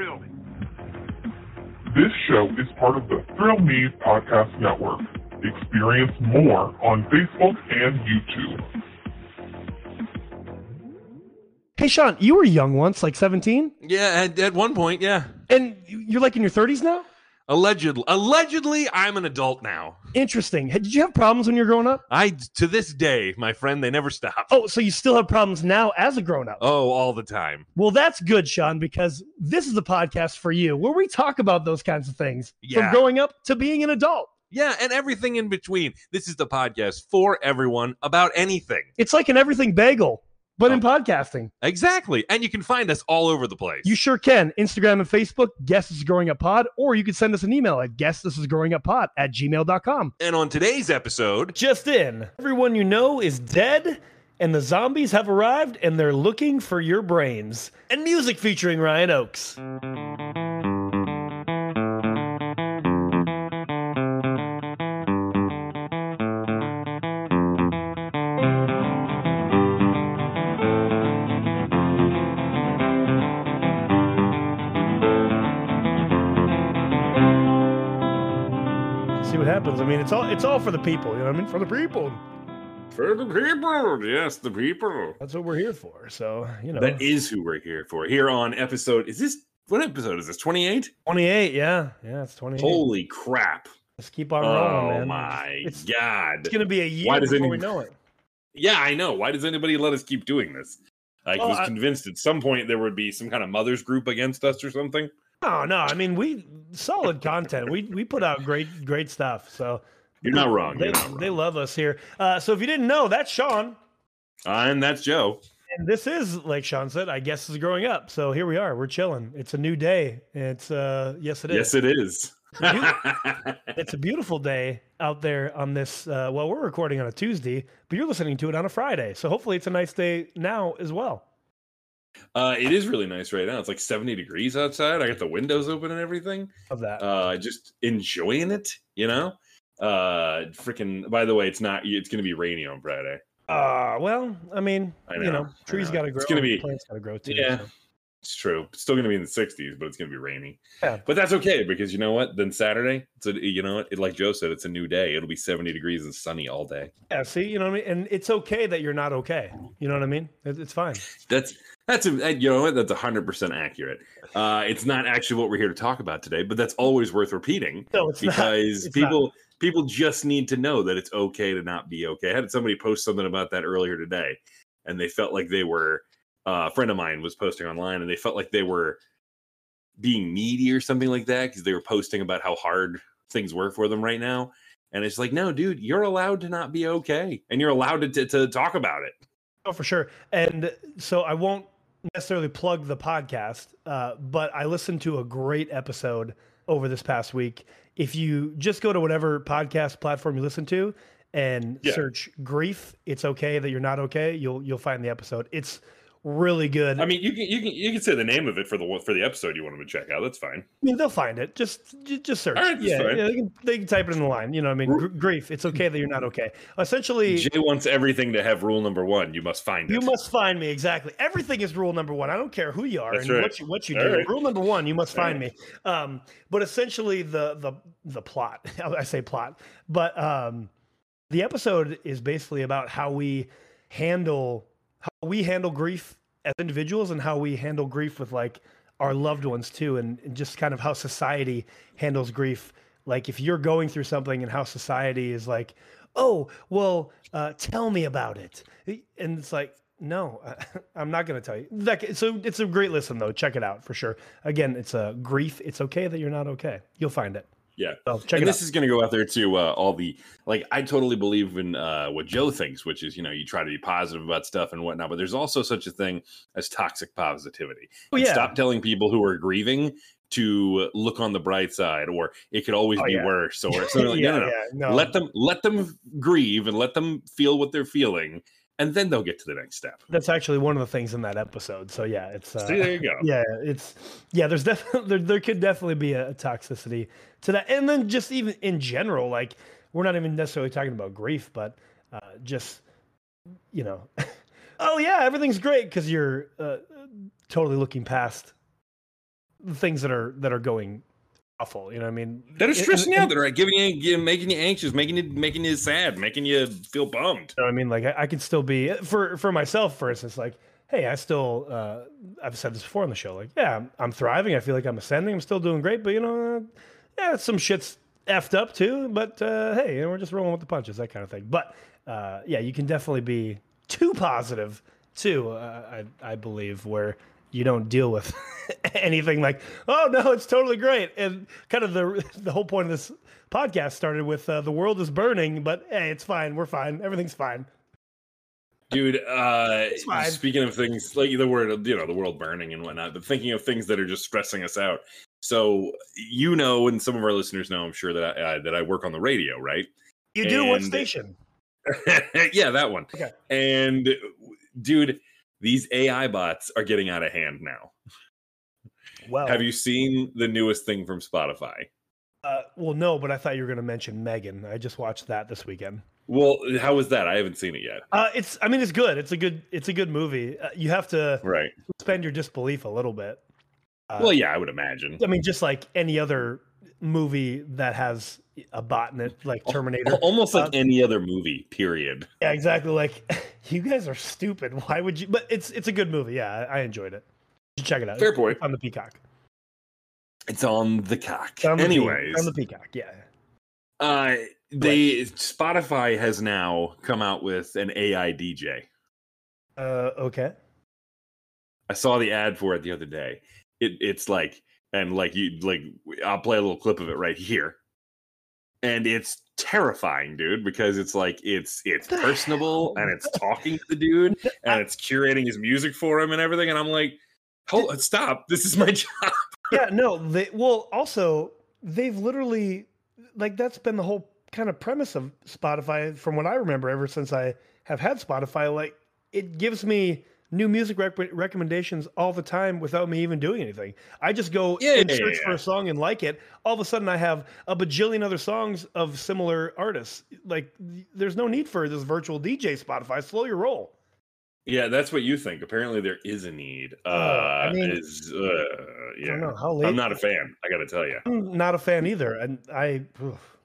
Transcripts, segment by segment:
thrill me. This show is part of the Thrill Me Podcast Network. Experience more on Facebook and YouTube. Hey, Sean, you were young once, like 17, Yeah, at, at one point, yeah. and you're like in your 30s now? Allegedly, allegedly, I'm an adult now. Interesting. Did you have problems when you were growing up? I to this day, my friend, they never stop. Oh, so you still have problems now as a grown up? Oh, all the time. Well, that's good, Sean, because this is the podcast for you where we talk about those kinds of things from growing up to being an adult. Yeah, and everything in between. This is the podcast for everyone about anything. It's like an everything bagel, but in Oh. podcasting. Exactly. And you can find us all over the place. You sure can. Instagram and Facebook, Guess This Is Growing Up Pod, or you can send us an email at Guess This Is Growing Up Pod at gmail.com. and on today's episode, Just in, everyone you know is dead, and the zombies have arrived, and they're looking for your brains. And music featuring Ryan Oakes. I mean, it's all it's all for the people. You know what I mean? For the people. For the people, yes, the people. That's what we're here for. So you know, That is who we're here for. Here on episode, is this what episode is this? Twenty eight. 28. Yeah, yeah, it's 28. Holy crap! Let's keep on rolling, Oh man. my It's, god! it's gonna be a year Why does before it we know it. Yeah, I know. Why does anybody let us keep doing this? I was I- convinced at some point there would be some kind of mothers group against us or something. No, no. I mean, we solid content. We we put out great great stuff. So You're not wrong. they not wrong. they love us here. Uh, so if you didn't know, that's Sean, Uh, and that's Joe. and this is like Sean said. I guess is growing up. So here we are. We're chilling. It's a new day. It's uh yes it is. Yes, it is. It's a beautiful day out there on this. Uh, well, we're recording on a Tuesday, but you're listening to it on a Friday. So hopefully it's a nice day now as well. Uh, it is really nice right now. It's like 70 degrees outside. I got the windows open and everything. Of that. uh just enjoying it you know uh freaking by the way it's not it's gonna be rainy on friday Uh, well, I mean, I you know, know, trees got to grow. It's gonna be- plants got to grow too. Yeah. so. it's true it's still gonna be in the 60s but it's gonna be rainy Yeah. but that's okay because you know what then saturday it's a, you know what it, like joe said it's a new day it'll be 70 degrees and sunny all day Yeah, see, you know what I mean? And it's okay that you're not okay. You know what I mean? It- It's fine. that's that's a, you know that's 100% accurate uh it's not actually what we're here to talk about today but that's always worth repeating No, it's because It's not. people people just need to know that it's okay to not be okay. I had somebody post something about that earlier today, and they felt like they were uh, a friend of mine was posting online, and they felt like they were being needy or something like that because they were posting about how hard things were for them right now. And it's like, no, dude, you're allowed to not be okay, and you're allowed to to, to talk about it. Oh, for sure. And so I won't necessarily plug the podcast, uh, but I listened to a great episode over this past week. If you just go to whatever podcast platform you listen to and Yeah. search "grief," it's okay that you're not okay. You'll you'll find the episode. It's really good. I mean, you can you can you can say the name of it for the one- for the episode you want them to check out. That's fine. I mean, they'll find it. Just ju- just search. Right, yeah, yeah, they can, they can type it in the line. You know, what I mean, Gr- grief. It's okay that you're not okay. Essentially, Jay wants everything to have rule number one. You must find it. You must find me exactly. Everything is rule number one. I don't care who you are That's and right. what you what you All do. right. Rule number one, you must All find me. Um, but essentially, the the the plot. I say plot, but um, the episode is basically about how we handle how we handle grief as individuals and how we handle grief with like our loved ones too, and, and just kind of how society handles grief. Like if you're going through something and how society is like, oh well, uh, tell me about it, and it's like. No, I'm not going to tell you. Like, so it's a great listen though. Check it out for sure. Again, it's a grief. It's okay that you're not okay. You'll find it. Yeah. So check and this out. is going to go out there to uh, all the like. I totally believe in uh, what Joe thinks, which is you know you try to be positive about stuff and whatnot. But there's also such a thing as toxic positivity. Oh, yeah. Stop telling people who are grieving to look on the bright side, or it could always Oh, be yeah. worse, or something like yeah, no, no, no. yeah, no. Let them let them grieve and let them feel what they're feeling, and then they'll get to the next step. That's actually one of the things in that episode. So yeah, it's uh, See, there you go. yeah, it's yeah. There's definitely there, there could definitely be a, toxicity to that, and then just even in general, like we're not even necessarily talking about grief, but uh, just you know, oh yeah, everything's great because you're uh, totally looking past the things that are that are going awful. You know, what I mean, That are stressing and- out, that are giving you, making you anxious, making you, making you sad, making you feel bummed. You know I mean, like I, I could still be for for myself, for instance, like, hey, I still uh, I've said this before on the show, like, yeah, I'm, I'm thriving. I feel like I'm ascending. I'm still doing great, but you know, uh, yeah, some shit's effed up too. But uh, hey, you know, we're just rolling with the punches, that kind of thing. But uh, yeah, you can definitely be too positive too. Uh, I I believe where you don't deal with anything like, oh no, it's totally great, and kind of the the whole point of this podcast started with uh, the world is burning, but hey, it's fine, we're fine, everything's fine. Dude, uh fine. speaking of things like the word, you know, the world burning and whatnot, but thinking of things that are just stressing us out. So you know, and some of our listeners know, I'm sure that I, uh, that I work on the radio, right? You do what station? yeah, that one. Okay. And dude, these AI bots are getting out of hand now. Well, Have you seen the newest thing from Spotify? Uh, well, no, but I thought you were going to mention M3GAN. I just watched that this weekend. Well, how was that? I haven't seen it yet. Uh, it's, I mean, it's good. It's a good, it's a good movie. Uh, you have to Right. suspend your disbelief a little bit. Uh, Well, yeah, I would imagine. I mean, just like any other movie that has a bot in it, like Terminator. Almost like Uh, any other movie, period. Yeah, exactly. Like you guys are stupid. Why would you? But it's, it's a good movie. Yeah, I, enjoyed it. You should check it out. Fair point. It's on the Peacock. It's on the cock. It's on the Pe- Anyways, on the Peacock. Yeah. uh, they Spotify has now come out with an AI DJ. Uh, okay. I saw the ad for it the other day. It it's like and like you like I'll play a little clip of it right here. And it's terrifying, dude, because it's like it's it's personable and it's talking to the dude and it's curating his music for him and everything. And I'm like, hold stop. This is my job. yeah, no, they well also they've literally like that's been the whole kind of premise of Spotify from what I remember ever since I have had Spotify like it gives me new music rec- recommendations all the time without me even doing anything. I just go Yeah, and yeah, search for a song and like it. All of a sudden I have a bajillion other songs of similar artists. Like there's no need for this virtual DJ Spotify. Slow your roll. Yeah, that's what you think. Apparently there is a need. Uh, I mean, is uh, I yeah. don't know how late I'm not a fan. I got to tell you. I'm not a fan either. And I oof.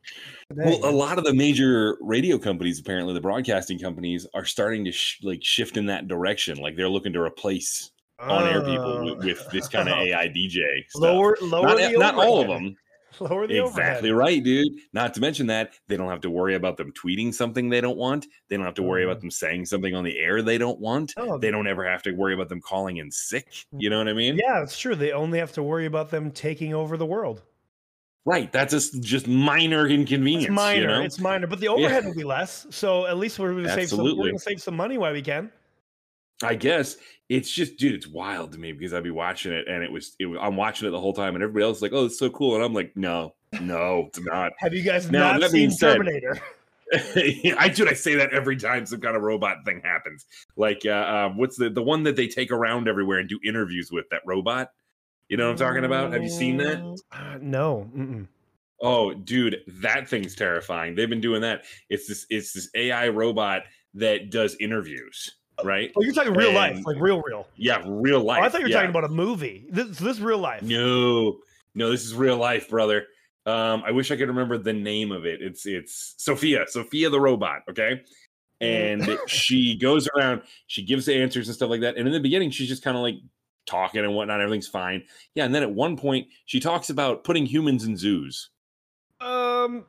Well, a lot of the major radio companies, apparently the broadcasting companies, are starting to sh- like shift in that direction. Like they're looking to replace on-air people oh. with, with this kind of Oh. AI DJ stuff. lower lower not, the not all of them. Lower the overhead. Exactly overhead. right, dude. Not to mention that they don't have to worry about them tweeting something they don't want. They don't have to worry about mm-hmm. them saying something on the air they don't want. Oh, They don't ever have to worry about them calling in sick. You know what I mean? Yeah, it's true. They only have to worry about them taking over the world. Right. That's just just minor inconvenience. It's minor. You know? It's minor, but the overhead will be less. So at least we're going to save some. We're going to save some money while we can. I guess it's just, dude, it's wild to me because I'd be watching it and it was, it was, I'm watching it the whole time and everybody else is like, oh, it's so cool. And I'm like, no, no, it's not. Have you guys Now, not that seen being said- Terminator? I dude, I say that every time some kind of robot thing happens. Like, uh, uh, what's the the one that they take around everywhere and do interviews with? That robot. You know what I'm talking about? Have you seen that? Uh, no. Mm-mm. Oh, dude, that thing's terrifying. They've been doing that. It's this it's this AI robot that does interviews, right? Oh, you're talking real life, like real, real. Yeah, real Oh, life. I thought you were yeah. talking about a movie. This, this is real life. No, no, this is real life, brother. Um, I wish I could remember the name of it. It's it's Sophia, Sophia the robot. Okay, and she goes around, she gives the answers and stuff like that. And in the beginning, she's just kind of like talking and whatnot. Everything's fine. Yeah, and then at one point, she talks about putting humans in zoos, Um.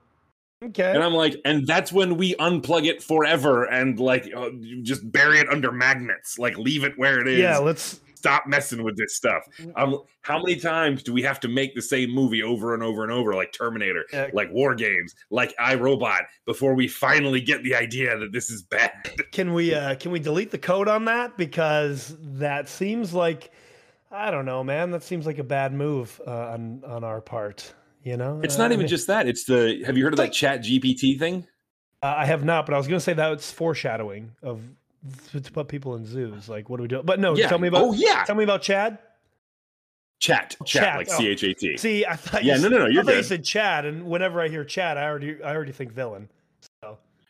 Okay. and I'm like, and that's when we unplug it forever and like uh, just bury it under magnets, like leave it where it is. yeah. Let's. stop messing with this stuff. Um, how many times do we have to make the same movie over and over and over, like Terminator, Uh, like War Games, like iRobot, before we finally get the idea that this is bad? Can we uh can we delete the code on that because that seems like I don't know, man. That seems like a bad move uh, on on our part. You know, It's Uh, not I even mean, just that. It's the. Have you heard of that Chat GPT thing? uh, I have not, but I was going to say that it's foreshadowing of to to put people in zoos. Like, what do we do? But no, yeah. tell me about. Oh yeah. Tell me about Chad. Chat. Chat. Chat, Like oh. C H A T. See, I thought. Yeah, you no, no, no, you're thought you good. said Chad, and whenever I hear Chad, I already I already think villain.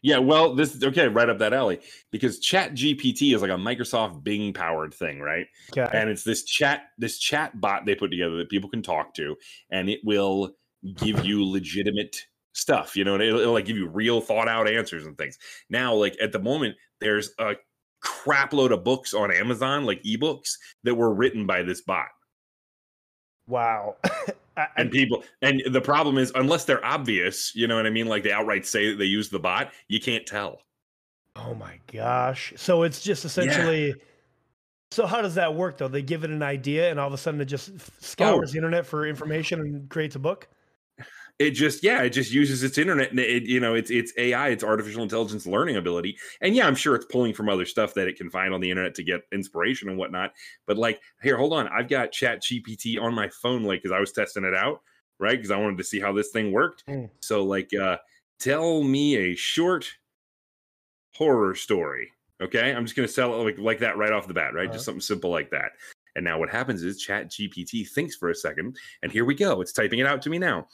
Yeah, well, this is okay, right up that alley because Chat GPT is like a Microsoft Bing powered thing, right? Okay. And it's this chat this chat bot they put together that people can talk to, and it will give you legitimate stuff, you know, and it'll, it'll like give you real thought out answers and things. Now, like at the moment, there's a crap load of books on Amazon, like ebooks, that were written by this bot. wow. I- And people, and the problem is, unless they're obvious, you know what I mean? Like they outright say that they use the bot, you can't tell. oh my gosh. So it's just essentially. So how does that work though? They give it an idea, and all of a sudden it just scours Oh. the internet for information and creates a book. It just yeah it just uses its internet and it you know it's it's ai it's artificial intelligence learning ability. And yeah i'm sure it's pulling from other stuff that it can find on the internet to get inspiration and whatnot. But like here hold on. I've got chat gpt on my phone like because i was testing it out right? Because i wanted to see how this thing worked. Mm. so like uh tell me a short horror story okay? I'm just gonna sell it like like that right off the bat right? Uh-huh. just something simple like that. And now what happens is chat gpt thinks for a second and here we go. It's typing it out to me now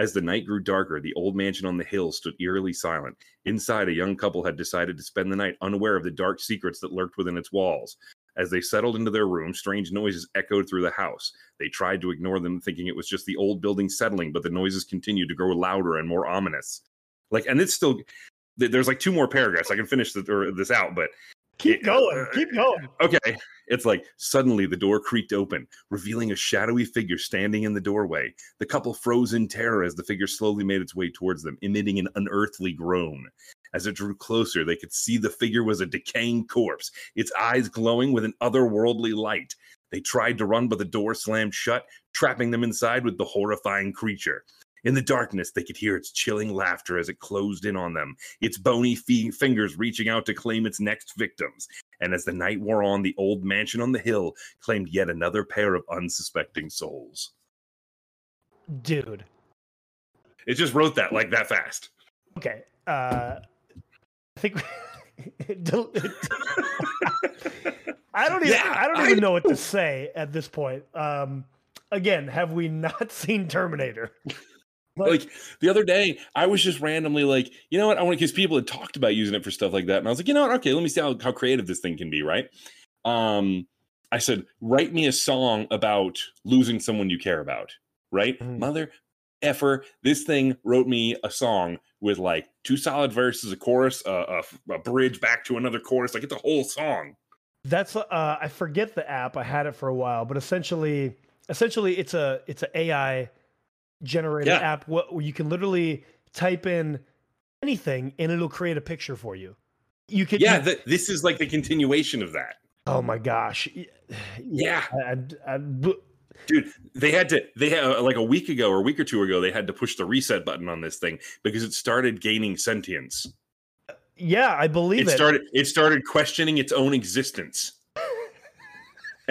as the night grew darker, the old mansion on the hill stood eerily silent. Inside, a young couple had decided to spend the night unaware of the dark secrets that lurked within its walls. As they settled into their room, strange noises echoed through the house. They tried to ignore them, thinking it was just the old building settling, but the noises continued to grow louder and more ominous. Like, and it's still there's like two more paragraphs. I can finish the, this out, but Keep going. uh, Keep going. Okay. It's like suddenly the door creaked open, revealing a shadowy figure standing in the doorway. The couple froze in terror as the figure slowly made its way towards them, emitting an unearthly groan. As it drew closer, they could see the figure was a decaying corpse, its eyes glowing with an otherworldly light. They tried to run, but the door slammed shut, trapping them inside with the horrifying creature. In the darkness, they could hear its chilling laughter as it closed in on them, its bony fi- fingers reaching out to claim its next victims. And as the night wore on, the old mansion on the hill claimed yet another pair of unsuspecting souls. Dude. It just wrote that like that fast. Okay. Uh, I think. I don't even. Yeah, I don't I even know what to say at this point. Um, again, have we not seen Terminator? But- like the other day, I was just randomly like, you know what? I want because people had talked about using it for stuff like that, and I was like, you know what? Okay, let me see how, how creative this thing can be, right? Um, I said, write me a song about losing someone you care about, right? Mhm. Mother effer, this thing wrote me a song with like two solid verses, a chorus, a, a, a bridge back to another chorus, like it's a whole song. That's uh, I forget the app. I had it for a while, but essentially, essentially, it's a it's an AI generated Yeah. app what, where you can literally type in anything and it'll create a picture for you. You can Yeah, you- th- this is like the continuation of that. oh my gosh. Y- Yeah. I, I, dude they had to they had uh, like a week ago or a week or two ago they had to push the reset button on this thing because it started gaining sentience yeah, I believe it it. started it started questioning its own existence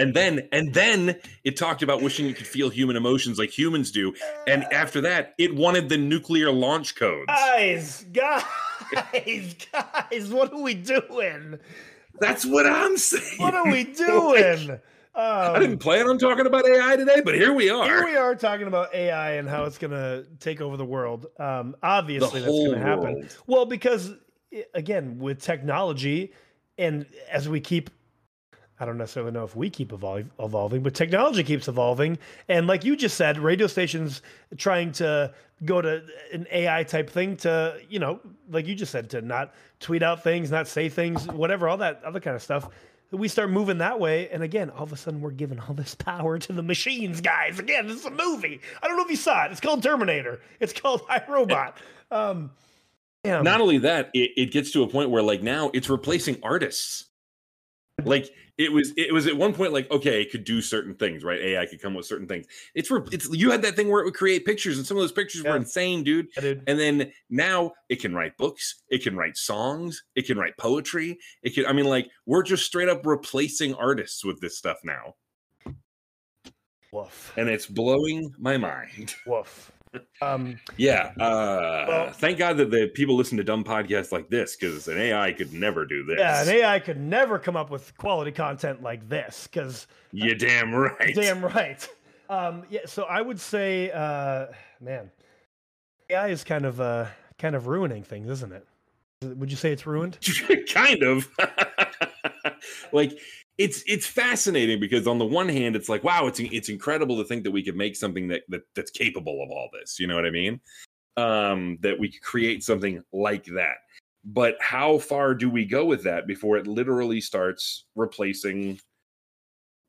and then and then it talked about wishing it could feel human emotions like humans do and after that it wanted the nuclear launch codes guys, guys, guys, what are we doing? that's what i'm saying What are we doing? i Um, didn't plan on talking about ai today but here we are Here we are talking about AI and how it's going to take over the world. Um, the obviously, that's whole going to happen. world. Well, because again, with technology, and as we keep, I don't necessarily know if we keep evolving, evolving, but technology keeps evolving. And like you just said, radio stations trying to go to an AI type thing to, you know, like you just said, to not tweet out things, not say things, whatever, all that other kind of stuff. We start moving that way, and again, all of a sudden, we're giving all this power to the machines, guys. Again, this is a movie. I don't know if you saw it. It's called Terminator. It's called iRobot. Um, damn. not only that it, it gets to a point where like now it's replacing artists like it was it was at one point like okay it could do certain things right ai could come with certain things it's it's you had that thing where it would create pictures and some of those pictures Yeah. were insane dude Yeah, dude. and then now it can write books it can write songs it can write poetry it can i mean like we're just straight up replacing artists with this stuff now Woof. and it's blowing my mind Woof. Um, yeah uh Well- thank god that the people listen to dumb podcasts like this because an ai could never do this yeah, an AI could never come up with quality content like this because you damn right damn right. Um, yeah, so I would say, uh, man, AI is kind of uh, kind of ruining things, isn't it? Would you say it's ruined? kind of. like it's it's fascinating because on the one hand it's like wow it's it's incredible to think that we could make something that, that that's capable of all this you know what i mean? Um that we could create something like that. But how far do we go with that before it literally starts replacing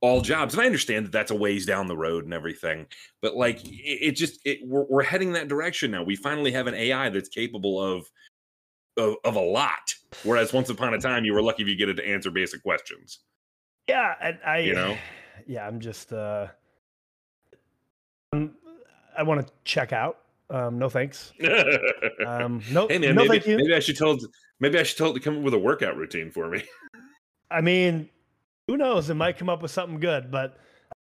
all jobs? And i understand that that's a ways down the road and everything but like it, it just it, we're, we're heading that direction now. We finally have an ai that's capable of, of of a lot. Whereas once upon a time you were lucky if you get it to answer basic questions Yeah, and I You know? yeah, I'm just uh um, I want to check out. Um no thanks. Um no hey man, no maybe, thank you. maybe I should tell maybe I should tell it to come up with a workout routine for me. I mean, who knows? It might come up with something good, but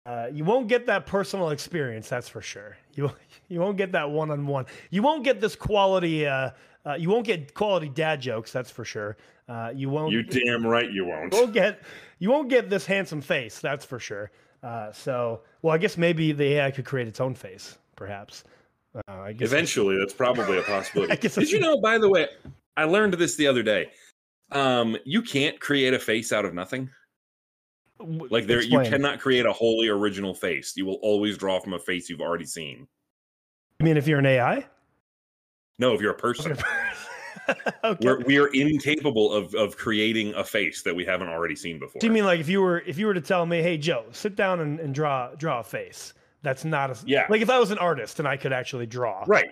uh, you won't get that personal experience. That's for sure. You you won't get that one on one. You won't get this quality. Uh, uh, you won't get quality dad jokes. That's for sure. Uh, you won't. You damn right you won't. won't get. You won't get this handsome face. That's for sure. Uh, so, well, I guess maybe the AI could create its own face, perhaps. Uh, I guess Eventually, that's probably a possibility. I guess Did you know, by the way, I learned this the other day. Um, you can't create a face out of nothing. Like there, you cannot create a wholly original face. You will always draw from a face you've already seen. I mean, if you're an AI. No, if you're a person, okay. we're we are incapable of of creating a face that we haven't already seen before. Do you mean like if you were if you were to tell me, hey Joe, sit down and, and draw draw a face? That's not a Yeah. Like if I was an artist and I could actually draw. Right.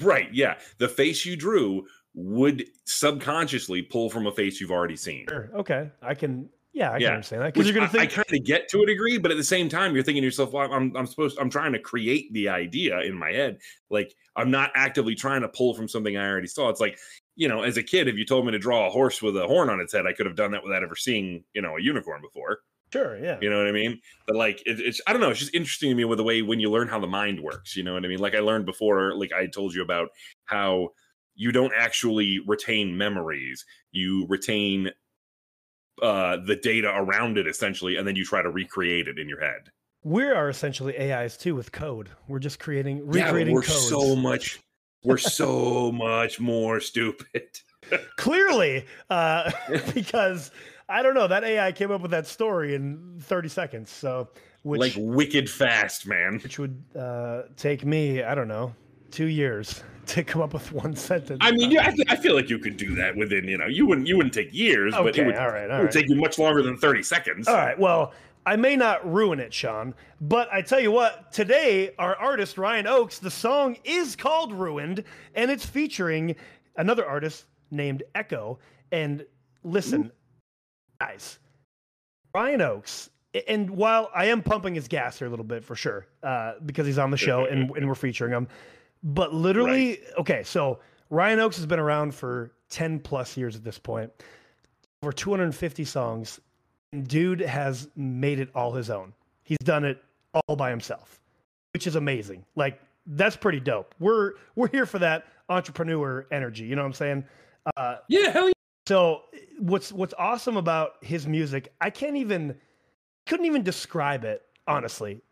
Right. Yeah. The face you drew would subconsciously pull from a face you've already seen. Sure. Okay. I can. Yeah, I Yeah. can understand that because you're gonna I, think. I kind of get to a degree, but at the same time, you're thinking to yourself, well, I'm, I'm supposed, I'm trying to create the idea in my head. Like I'm not actively trying to pull from something I already saw. It's like, you know, as a kid, if you told me to draw a horse with a horn on its head, I could have done that without ever seeing, you know, a unicorn before. sure. Yeah. You know what I mean? But like, it, it's I don't know. It's just interesting to me with the way when you learn how the mind works. You know what I mean? Like I learned before, like I told you about how you don't actually retain memories. You retain uh the data around it essentially, and then you try to recreate it in your head. We are essentially AIs too with code. We're just creating Yeah, but we're codes. so much. We're so much more stupid. Clearly, uh, because I don't know that AI came up with that story in 30 seconds. So which like wicked fast, man. which would uh, take me I don't know two years to come up with one sentence. I mean, yeah, I, th- I feel like you could do that within, you know, you wouldn't you wouldn't take years, but it would, all right, it would right. take you much longer than 30 seconds. All right. Well, I may not ruin it, Sean, but I tell you what, today, our artist, Ryan Oakes, the song is called Ruined, and it's featuring another artist named Ekoh. And listen, guys, Ryan Oakes, and while I am pumping his gas here a little bit for sure, uh, because he's on the show and, and we're featuring him, but literally, okay, so Ryan Oakes has been around for 10 plus years at this point, over 250 songs, dude has made it all his own. He's done it all by himself, which is amazing. Like that's pretty dope. We're we're here for that entrepreneur energy. You know what I'm saying? Uh, Yeah, hell yeah. so what's what's awesome about his music? I can't even couldn't even describe it honestly.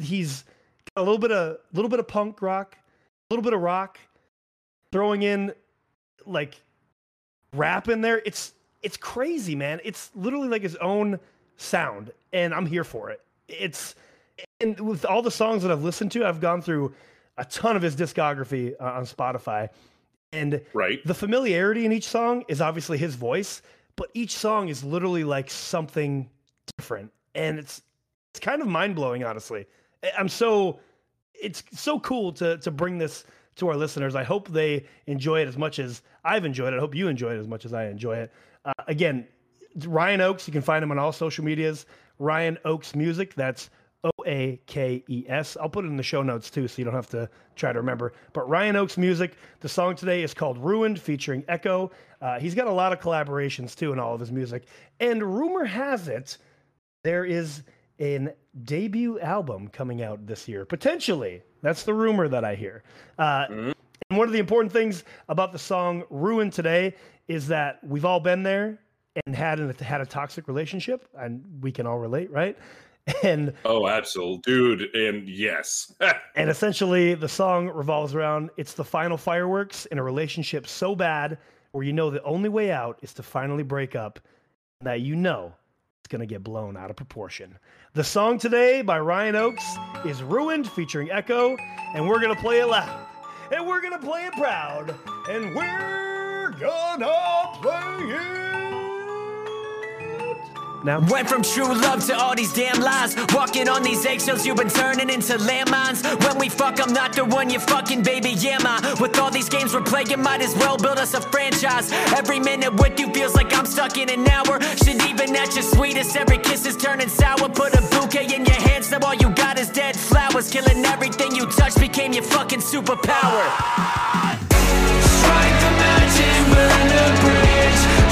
He's a little bit of a little bit of punk rock, a little bit of rock, throwing in like rap in there. It's it's crazy, man. It's literally like his own sound, and I'm here for it. It's and with all the songs that I've listened to, I've gone through a ton of his discography uh, on Spotify, and Right. the familiarity in each song is obviously his voice, but each song is literally like something different, and it's it's kind of mind blowing, honestly. I'm so it's so cool to to bring this to our listeners. I hope they enjoy it as much as I've enjoyed it. I hope you enjoy it as much as I enjoy it. Uh, again, Ryan Oakes. You can find him on all social medias. Ryan Oakes Music. That's O A K E S. I'll put it in the show notes too, so you don't have to try to remember. But Ryan Oakes Music. The song today is called "Ruined," featuring Ekoh. Uh, he's got a lot of collaborations too in all of his music. And rumor has it there is an debut album coming out this year, potentially. That's the rumor that I hear. Uh, Mhm. And one of the important things about the song "Ruined" today is that we've all been there and had an, had a toxic relationship, and we can all relate, right? And Oh, absolutely, dude. And yes, and essentially, the song revolves around it's the final fireworks in a relationship so bad where you know the only way out is to finally break up, and that you know it's going to get blown out of proportion. The song today by Ryan Oakes is Ruined featuring Ekoh, and we're going to play it loud, and we're going to play it proud, and we're gonna play it. Now, Went from true love to all these damn lies. Walking on these eggshells, you've been turning into landmines. When we fuck, I'm not the one you fucking, baby. Yeah, ma. With all these games we're playing, might as well build us a franchise. Every minute with you feels like I'm stuck in an hour. Shit, even at your sweetest, every kiss is turning sour. Put a bouquet in your hands, now all you got is dead flowers. Killing everything you touch became your fucking superpower. Strike the match and burn the bridge.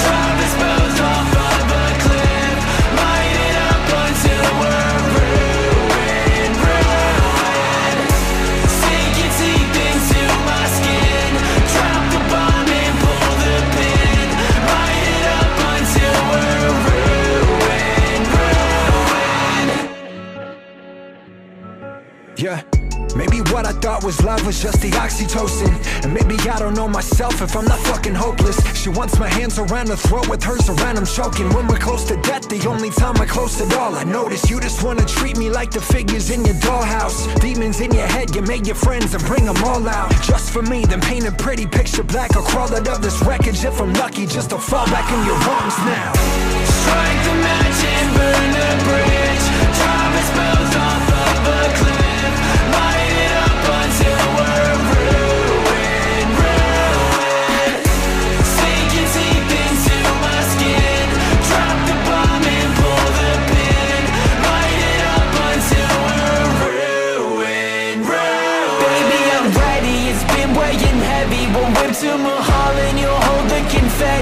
Yeah. Maybe what I thought was love was just the oxytocin. And maybe I don't know myself if I'm not fucking hopeless. She wants my hands around her throat with hers around, I'm choking. When we're close to death, the only time I close at all. I notice you just wanna treat me like the figures in your dollhouse. Demons in your head, you make your friends and bring them all out. Just for me, then paint a pretty picture black. I'll crawl out of this wreckage if I'm lucky, just to fall back in your arms now. Strike the match and burn the bridge. Drive both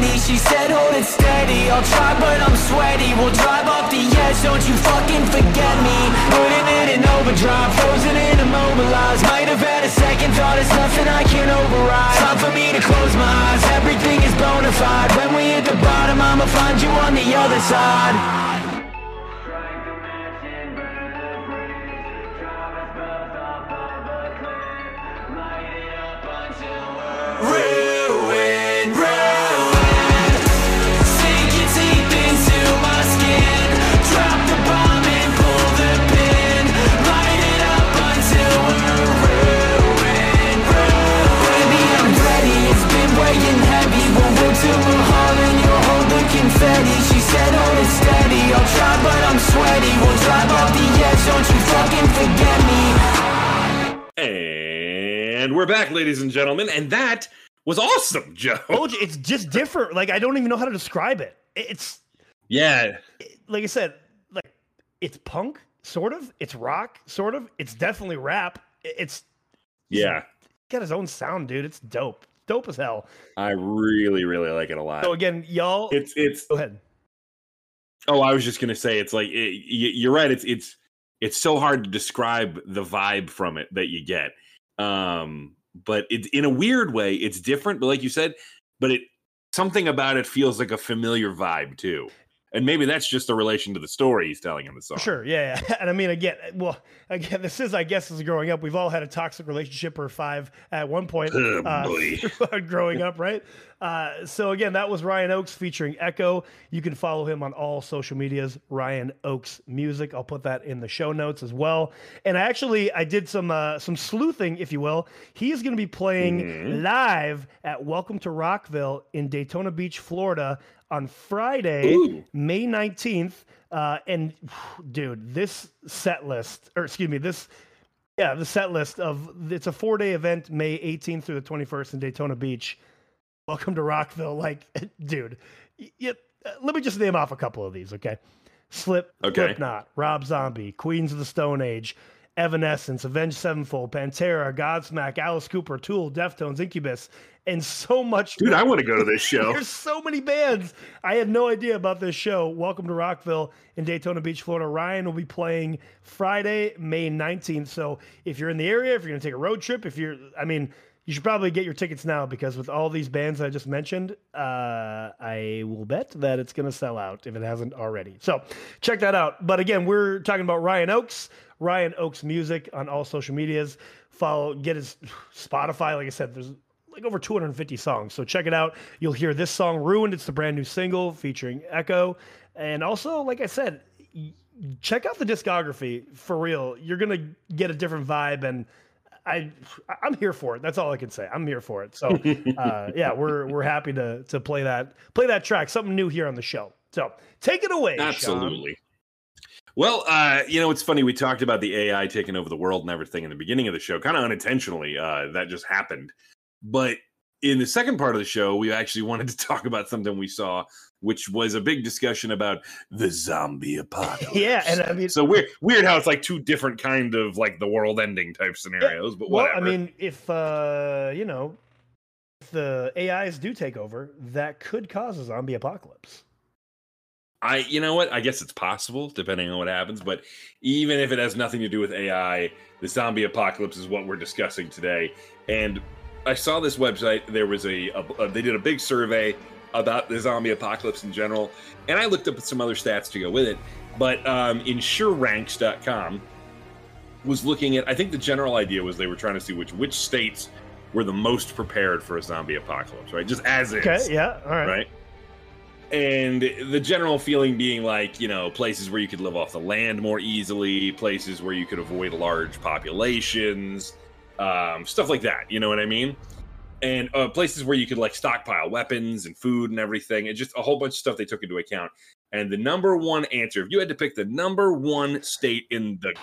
confetti. She said, hold it steady. I'll try, but I'm sweaty. We'll drive off the edge. Don't you fucking forget me. Putting it in an overdrive, frozen and immobilized. Might have had a second thought. It's nothing I can override. Time for me to close my eyes. Everything is bona fide. When we hit the bottom, I'ma find you on the other side. Confetti. She said, oh, hold it steady. I'll try, but I'm sweaty. We'll drive off the edge. Don't you fucking forget me. And we're back, ladies and gentlemen. And that was awesome, Joe. it's just different. Like I don't even know how to describe it. It's Yeah. like I said, like it's punk, sort of. It's rock, sort of. It's definitely rap. It's Yeah. got his own sound, dude. It's dope, dope as hell. I really, really like it a lot. So again, y'all, It's it's go ahead. Oh, I was just gonna say it's like it, you're right. It's it's it's so hard to describe the vibe from it that you get. Um, but it's in a weird way, it's different. But like you said, but it something about it feels like a familiar vibe too. And maybe that's just a relation to the story he's telling in the song. Sure, yeah, yeah. And I mean, again, well, again, this is, I guess, as growing up, we've all had a toxic relationship or five at one point Oh, uh, growing up, right? Uh, so again, that was Ryan Oakes featuring Ekoh. You can follow him on all social medias, Ryan Oakes Music. I'll put that in the show notes as well. And I actually, I did some uh, some sleuthing, if you will. He is going to be playing Mhm. live at Welcome to Rockville in Daytona Beach, Florida, on Friday, Ooh. May 19th. Uh, and dude, this set list, or excuse me, this, yeah, the set list of it's a four day event, May 18th through the 21st in Daytona Beach. Welcome to Rockville. Like, dude, y- y- uh, let me just name off a couple of these, okay? Slip, Okay. Slipknot, Rob Zombie, Queens of the Stone Age, Evanescence, Avenged Sevenfold, Pantera, Godsmack, Alice Cooper, Tool, Deftones, Incubus, and so much Dude, more. I want to go to this show. There's so many bands. I had no idea about this show. Welcome to Rockville in Daytona Beach, Florida. Ryan will be playing Friday, May 19th. So if you're in the area, if you're going to take a road trip, if you're, I mean, you should probably get your tickets now because with all these bands I just mentioned, uh, I will bet that it's going to sell out if it hasn't already. So check that out. But again, we're talking about Ryan Oakes, Ryan Oakes Music on all social medias. Follow, get his Spotify. Like I said, there's like over 250 songs. So check it out. You'll hear this song "Ruined." It's the brand new single featuring Ekoh, and also, like I said, check out the discography for real. You're gonna get a different vibe, and I I'm here for it. That's all I can say. I'm here for it. So uh, yeah, we're we're happy to to play that play that track. Something new here on the show. So take it away. Sean. Absolutely. Well, uh, you know, it's funny. We talked about the AI taking over the world and everything in the beginning of the show, kind of unintentionally. Uh, that just happened. But in the second part of the show, we actually wanted to talk about something we saw, which was a big discussion about the zombie apocalypse. Yeah, and I mean, so weird, weird how it's like two different kind of like the world ending type scenarios. But well. I mean, if uh, you know, if the AIs do take over, that could cause a zombie apocalypse. I, you know what? I guess it's possible depending on what happens. But even if it has nothing to do with AI, the zombie apocalypse is what we're discussing today. And I saw this website. There was a, a, they did a big survey about the zombie apocalypse in general, and I looked up some other stats to go with it. But um, Insuranks.com was looking at. I think the general idea was they were trying to see which which states were the most prepared for a zombie apocalypse, right? Just as is Okay, yeah, all right. right? And the general feeling being like, you know, places where you could live off the land more easily, places where you could avoid large populations, um, stuff like that. You know what I mean? And uh, places where you could like stockpile weapons and food and everything, and just a whole bunch of stuff they took into account. And the number one answer, if you had to pick the number one state in the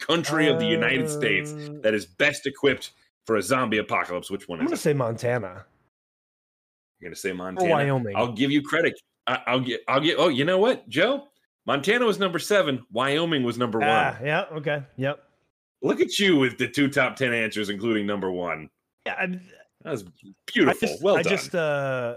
country of the United States Uh, that is best equipped for a zombie apocalypse, which one I'm is gonna it? say Montana You're gonna say or Montana. Wyoming. I'll give you credit. I, I'll get. I'll get. Oh, you know what, Joe? Montana was number seven. Wyoming was number Ah, one. yeah, okay, yep. Look at you with the two top ten answers, including number one. Yeah, I, That was I beautiful. just, well I just, uh,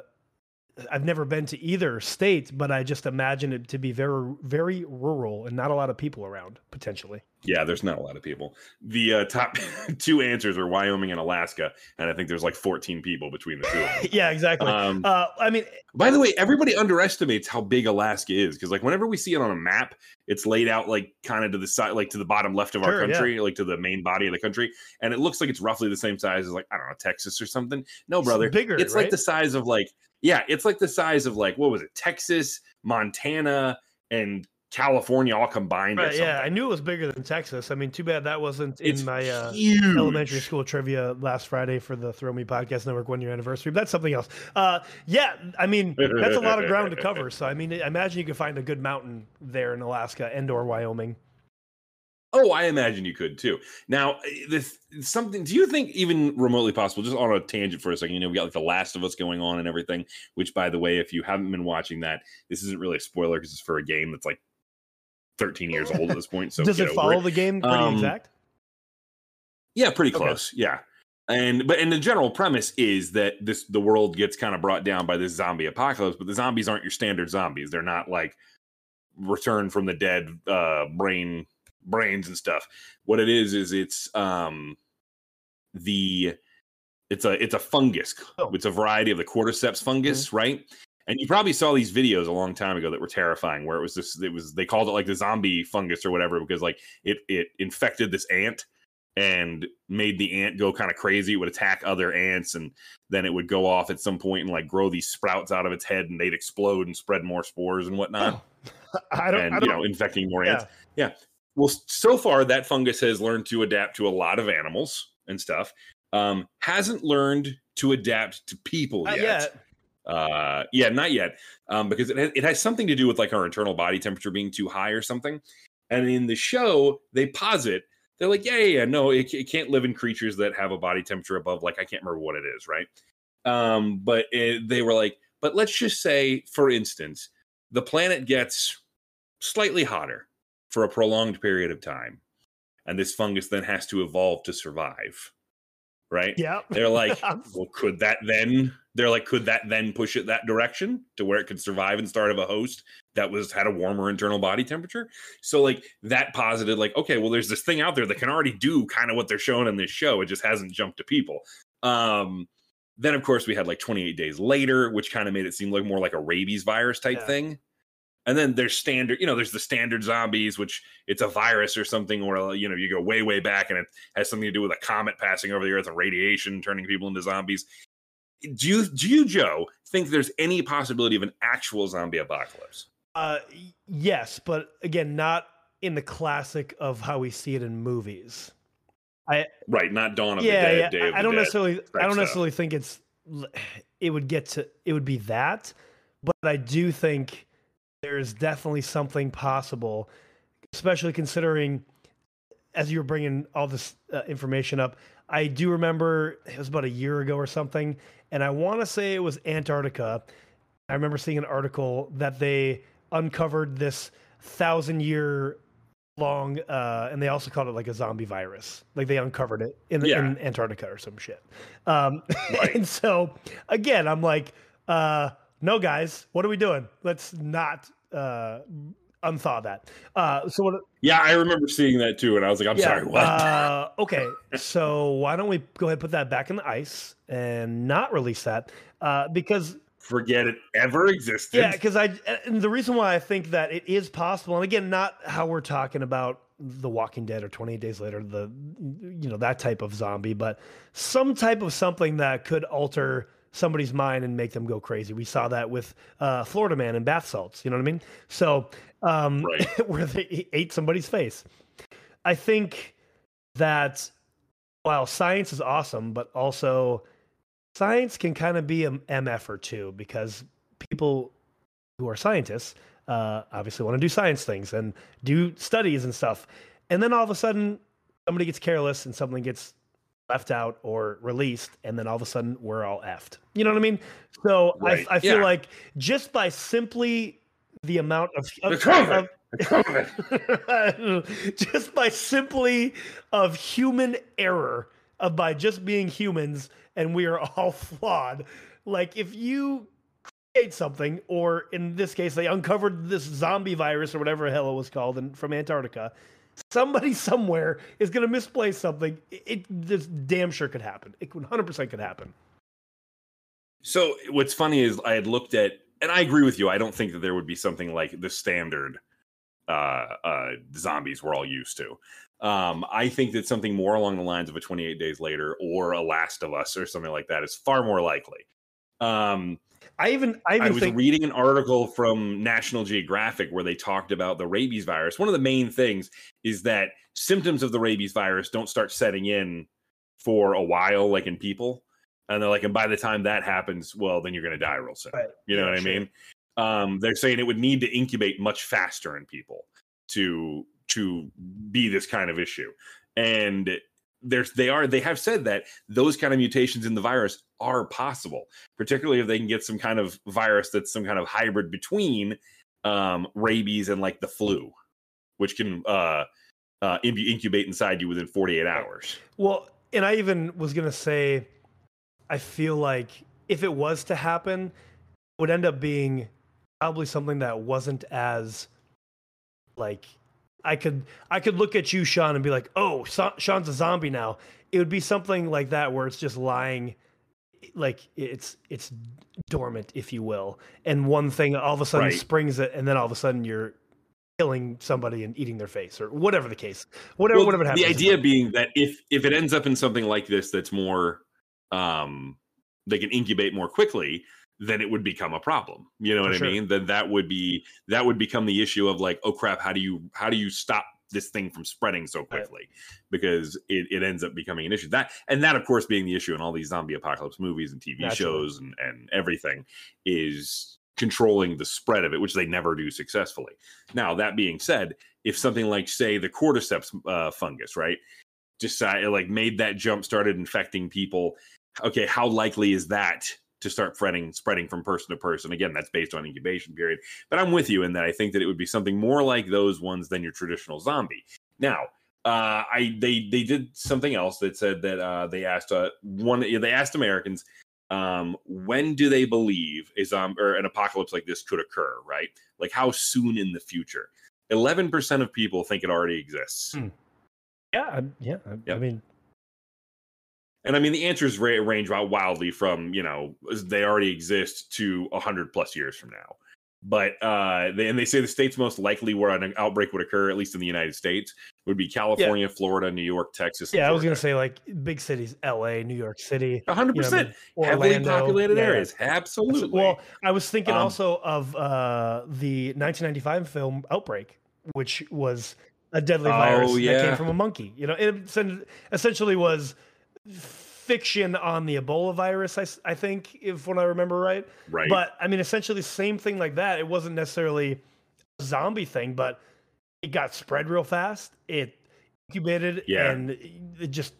I've never been to either state, but I just imagine it to be very, very rural and not a lot of people around potentially. Yeah, there's not a lot of people. The uh, top two answers are Wyoming and Alaska, and I think there's like 14 people between the two. Yeah, exactly. Um, uh, I mean, By the way, everybody underestimates how big Alaska is because, like, whenever we see it on a map, it's laid out like kind of to the side, like to the bottom left of our Sure, yeah. country, like to the main body of the country, and it looks like it's roughly the same size as, like, I don't know, Texas or something. No, It's brother, bigger, It's like the size of like, yeah, it's like the size of like what was it, Texas, Montana, and California all combined. right, yeah, I knew it was bigger than Texas. I mean, too bad that wasn't It's in my uh, elementary school trivia last Friday for the Thrill Me Podcast Network one year anniversary. But that's something else. Uh, yeah, I mean that's a lot of ground to cover. So I mean, I imagine you could find a good mountain there in Alaska and or Wyoming. Oh, I imagine you could too. Now, eh, this something. Do you think even remotely possible? Just on a tangent for a second. You know, we got like the Last of Us going on and everything. Which, by the way, if you haven't been watching that, this isn't really a spoiler because it's for a game that's like 13 years old at this point. So Does it follow the game pretty Um, exact? Yeah, pretty Okay. close. Yeah. And but and the general premise is that this the world gets kind of brought down by this zombie apocalypse, but the zombies aren't your standard zombies. They're not like return from the dead uh brain brains and stuff. What it is is it's um the it's a it's a fungus. Oh. It's a variety of the cordyceps fungus, right? And you probably saw these videos a long time ago that were terrifying where it was this it was they called it like the zombie fungus or whatever because like it it infected this ant and made the ant go kind of crazy. It would attack other ants, and then it would go off at some point and like grow these sprouts out of its head, and they'd explode and spread more spores and whatnot, I don't. and I you don't know, infecting more yeah. ants. Yeah. Well, so far that fungus has learned to adapt to a lot of animals and stuff. Um, hasn't learned to adapt to people yet. yet. Uh, yeah, not yet. Um, because it has, it has something to do with like our internal body temperature being too high or something. And in the show, they posit they're like, yeah, yeah, yeah, no, it, it can't live in creatures that have a body temperature above like I can't remember what it is, right? Um, but it, they were like, but let's just say, for instance, the planet gets slightly hotter for a prolonged period of time, and this fungus then has to evolve to survive, right? Yeah. They're like, well, could that then? They're like, could that then push it that direction to where it could survive instead of a host that was had a warmer internal body temperature? So like that posited, like, okay, well, there's this thing out there that can already do kind of what they're showing in this show. It just hasn't jumped to people. Um, then of course we had like 28 days later, which kind of made it seem like more like a rabies virus type Yeah. thing. And then there's standard, you know, there's the standard zombies, which it's a virus or something, or you know, you go way, way back, and it has something to do with a comet passing over the earth and radiation turning people into zombies. do you do you Joe think there's any possibility of an actual zombie apocalypse? Uh, yes, but again, not in the classic of how we see it in movies. Right, not Dawn of yeah, the Dead, yeah. I the don't Dead. necessarily. I don't stuff. necessarily think it's. It would get to. It would be that, but I do think there's definitely something possible, especially considering, as you were bringing all this uh, information up. I do remember it was about a year ago or something, and I want to say it was Antarctica. I remember seeing an article that they uncovered this thousand year long, uh, and they also called it like a zombie virus. Like they uncovered it in, Yeah. in Antarctica or some shit. Um, Right. and so again, I'm like, uh, no, guys, what are we doing? Let's not uh, unthaw that. Uh, so what? Yeah, I remember seeing that too, and I was like, I'm yeah, sorry, what? Uh, okay, so why don't we go ahead and put that back in the ice and not release that? Uh, because Forget it ever existed. yeah, because I and the reason why I think that it is possible, and again, not how we're talking about The Walking Dead or 28 Days Later, the you know that type of zombie, but some type of something that could alter somebody's mind and make them go crazy. We saw that with uh, Florida Man and bath salts. You know what I mean? So um, Right. where they ate somebody's face. I think that while science is awesome, but also science can kind of be a MF or two because people who are scientists uh, obviously want to do science things and do studies and stuff. And then all of a sudden, somebody gets careless and something gets left out or released, and then all of a sudden we're all effed. You know what I mean? So Right. I, I feel Yeah. like just by simply the amount of, of, The COVID. of- The COVID. just by simply of human error of by just being humans and we are all flawed like if you create something or in this case they uncovered this zombie virus or whatever the hell it was called in, from antarctica somebody somewhere is going to misplace something it, it this damn sure could happen it 100% could happen So what's funny is I had looked at, and I agree with you. I don't think that there would be something like the standard uh, uh, zombies we're all used to. Um, I think that something more along the lines of a 28 Days Later or a Last of Us or something like that is far more likely. Um, i even i even I was think reading an article from National Geographic where they talked about the rabies virus. One of the main things is that symptoms of the rabies virus don't start setting in for a while, like in people. And they're like, and by the time that happens, well, then you're going to die real soon. Right. You know Yeah, what I sure. mean? Um, they're saying it would need to incubate much faster in people to to be this kind of issue. And there's they are they have said that those kind of mutations in the virus are possible, particularly if they can get some kind of virus that's some kind of hybrid between um, rabies and like the flu, which can uh, uh, incubate inside you within 48 hours. Well, and I even was gonna say, I feel like if it was to happen, it would end up being probably something that wasn't as like I could I could look at you, Sean, and be like, oh, so- Sean's a zombie now. It would be something like that where it's just lying, like it's it's dormant, if you will, and one thing all of a sudden Right. springs it, and then all of a sudden you're killing somebody and eating their face or whatever the case, whatever Well, whatever happens. the idea being that if if it ends up in something like this that's more um they can incubate more quickly then it would become a problem you know For what sure. i mean? Then that would be that would become the issue of like oh crap how do you how do you stop this thing from spreading so quickly? Because it, it ends up becoming an issue. That and that of course being the issue in all these zombie apocalypse movies and tv Naturally. shows and, and everything is controlling the spread of it which they never do successfully. Now that being said if something like say the cordyceps uh, fungus right decided like made that jump started infecting people okay how likely is that to start spreading spreading from person to person. Again that's based on incubation period. But i'm with you in that i think that it would be something more like those ones than your traditional zombie. Now uh, I they they did something else that said that uh, they asked uh, one they asked Americans um, when do they believe a zombie or an apocalypse like this could occur right? Like how soon in the future? 11% of people think it already exists. Hmm. Yeah, yeah. I, I mean, And I mean, the answers range wildly from, you know, they already exist to 100 plus years from now. but uh, they, and they say the states most likely where an outbreak would occur, at least in the United States, would be California, Florida, New York, Texas. Yeah, I was gonna say like big cities, L.A., New York City, A hundred you know I mean? heavily populated yeah. areas. Absolutely. Well, I was thinking Um, also of uh, the 1995 film Outbreak, which was a deadly Oh, virus that came from a monkey. You know, it essentially was fiction on the Ebola virus. I, I think, if when I remember right. right. But I mean, essentially, same thing like that. It wasn't necessarily a zombie thing, but it got spread real fast. It incubated Yeah. and it just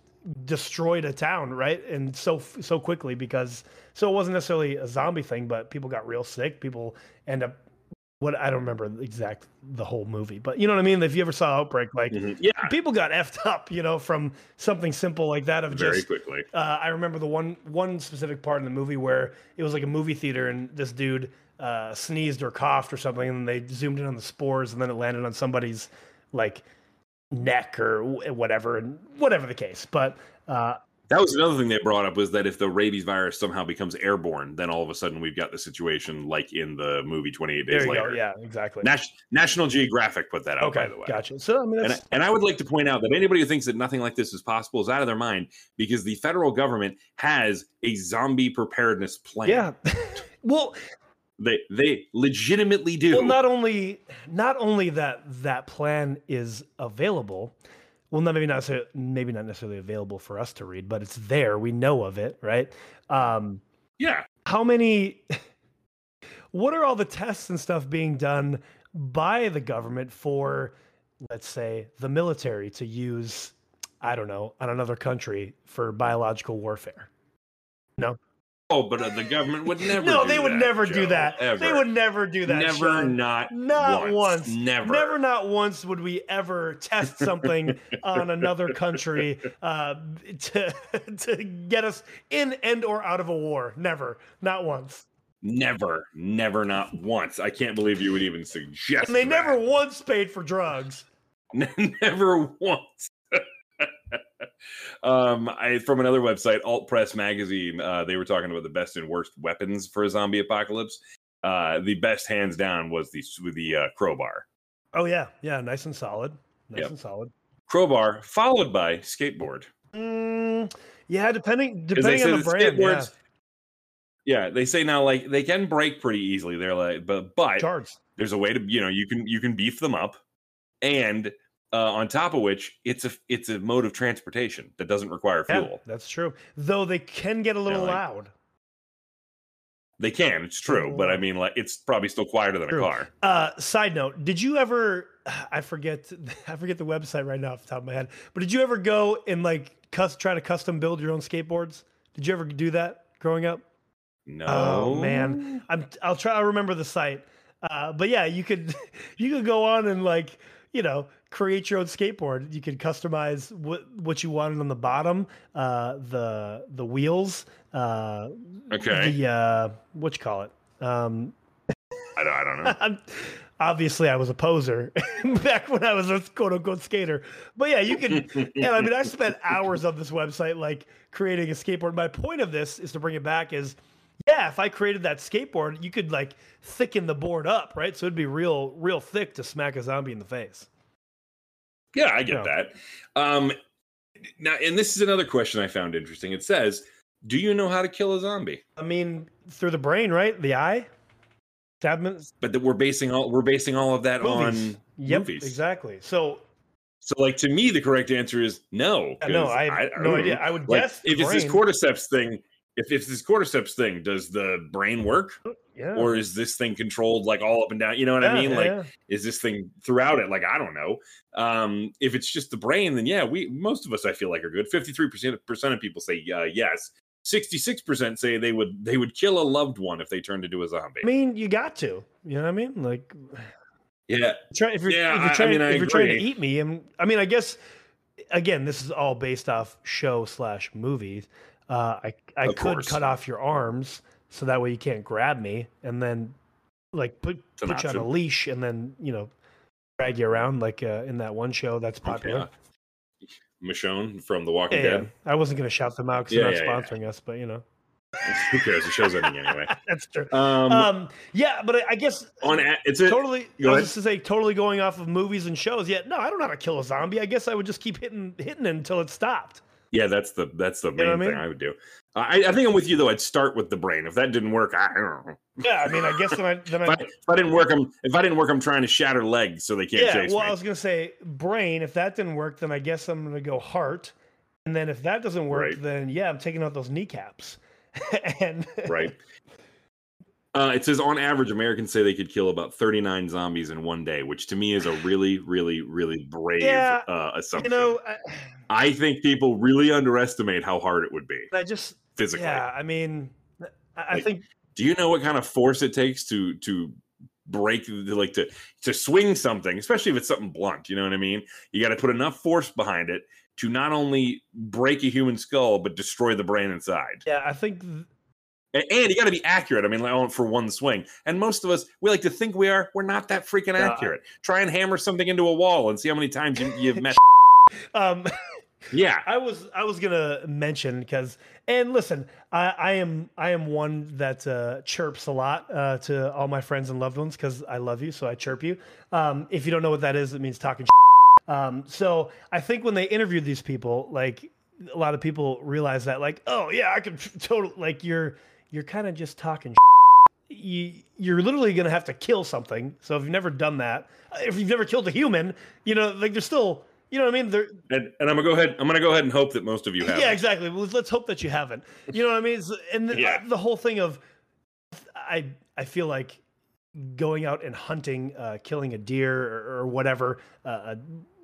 destroyed a town, right? And so so quickly because so it wasn't necessarily a zombie thing, but people got real sick. People end up what I don't remember the exact the whole movie, but you know what I mean. If you ever saw Outbreak, like Mhm. yeah, people got effed up, you know, from something simple like that of very just quickly. uh, I remember the one one specific part in the movie where it was like a movie theater and this dude uh, sneezed or coughed or something, and they zoomed in on the spores, and then it landed on somebody's like neck or whatever, and whatever the case. But uh, That was another thing they brought up was that if the rabies virus somehow becomes airborne, then all of a sudden we've got the situation like in the movie 28 there Days Later. go. Yeah, exactly. Nas- National Geographic put that out, okay, by the way. gotcha. So I mean, And, and I would like to point out that anybody who thinks that nothing like this is possible is out of their mind because the federal government has a zombie preparedness plan. yeah. well, They they legitimately do. well, not only not only that that plan is available. Well, not maybe not necessarily, maybe not necessarily available for us to read, but it's there. We know of it, right? Um, yeah. how many what are all the tests and stuff being done by the government for let's say the military to use i don't know on another country for biological warfare Oh, but uh, the government would never. no they would that, never do that Ever. they would never do that never, not, not once, never, Never, not once would we ever test something on another country uh, to to get us in and or out of a war. Never, not once. never, never, not once. I can't believe you would even suggest. And they that. never once paid for drugs. never once. Um, I from another website, Alt Press Magazine. Uh, they were talking about the best and worst weapons for a zombie apocalypse. Uh, the best, hands down, was the the uh, crowbar. Oh yeah, yeah, nice and solid, nice Yep. and solid. Crowbar followed by skateboard. Mm, yeah, depending depending on the that brand. Yeah. Yeah, they say now like they can break pretty easily. They're like, but but Charts. there's a way to you know you can you can beef them up, and uh, on top of which it's a it's a mode of transportation that doesn't require Yeah, fuel. that's true. Though they can get a little like- loud. They can, it's true, but I mean like it's probably still quieter than True. a car. Uh, side note: Did you ever? I forget. I forget the website right now off the top of my head. But did you ever go and like cus- try to custom build your own skateboards? Did you ever do that growing up? No, Oh man, I'm. I'll try. I'll remember the site. Uh, but yeah, you could you could go on and like you know create your own skateboard. You could customize what what you wanted on the bottom, uh, the the wheels, uh, Okay, the uh, what you call it. Um, I don't, I don't know. I'm, obviously, I was a poser back when I was a quote unquote skater. But yeah, you can. and I mean, I spent hours on this website, like creating a skateboard. My point of this is to bring it back is, yeah, if I created that skateboard, you could like thicken the board up, right? So it'd be real, real thick to smack a zombie in the face. Yeah, I get No. that. Um, now, and this is another question I found interesting. It says, "Do you know how to kill a zombie?" I mean, through the brain, right? The eye. 'em- But that we're basing all we're basing all of that Movies. on Yep, movies. exactly. So So, like to me, the correct answer is no. no, I have no don't idea. I would Like, guess if the it's this brain. cordyceps thing, if it's this cordyceps thing, does the brain work, yeah. or is this thing controlled like all up and down? You know what I mean? yeah, Like, yeah. is this thing throughout it? Like, I don't know. Um, if it's just the brain, then yeah, we most of us I feel like are good. Fifty three percent percent of people say uh, yes. Sixty six percent say they would they would kill a loved one if they turned into a zombie. I mean, you got to. You know what I mean? Like, yeah, try, if you're, Yeah, if I- you're I trying, mean, I if you're trying to eat me, and I mean, I guess again, this is all based off show slash movies. Uh, I I Of could course. cut off your arms so that way you can't grab me, and then like put It's put you on a leash, and then you know drag you around like uh, in that one show that's popular. Michonne from The Walking Yeah, yeah. Dead. I wasn't gonna shout them out because Yeah, they're not yeah. sponsoring us, but you know, Who cares? The show's ending anyway. That's true. Um, Um, yeah, but I, I guess on a- it's a totally. I was just to say, totally going off of movies and shows. Yeah, no, I don't know how to kill a zombie. I guess I would just keep hitting, hitting it until it stopped. Yeah. That's the that's the main what I mean? thing I would do. I, I think I'm with you though. I'd start with the brain. If that didn't work, I don't know. Yeah, I mean, I guess then I then If I, if I didn't work, I'm if I didn't work, I'm trying to shatter legs so they can't Yeah, chase well, me. I was gonna say brain. If that didn't work, then I guess I'm gonna go heart. And then if that doesn't work, Right. then yeah, I'm taking out those kneecaps. and right. Uh, it says on average, Americans say they could kill about 39 zombies in one day, which to me is a really, really, really brave Yeah, uh, you assumption. know, I, I think people really underestimate how hard it would be I just physically. yeah, I mean, I, Like, think Do you know what kind of force it takes to to break the- like to to swing something, especially if it's something blunt? You know what I mean? You got to put enough force behind it to not only break a human skull but destroy the brain inside. yeah, I think th- And, and you got to be accurate. I mean, like, for one swing. And most of us, we like to think we are. We're not that freaking accurate. Try and hammer something into a wall and see how many times you, you've met. um yeah, I was I was gonna mention because and listen, I, I am I am one that uh, chirps a lot uh, to all my friends and loved ones because I love you, so I chirp you. Um, if you don't know what that is, it means talking. Um, so I think when they interviewed these people, like a lot of people realize that, like, oh yeah, I could totally like you're you're kind of just talking. You you're literally gonna have to kill something. So if you've never done that, if you've never killed a human, you know, like there's still. You know what I mean? There, and, and I'm gonna go ahead. I'm gonna go ahead and hope that most of you have. yeah, exactly. Well, let's hope that you haven't. You know what I mean? So- And the, Yeah. the whole thing of, I I feel like going out and hunting, uh, killing a deer or, or whatever, uh, uh,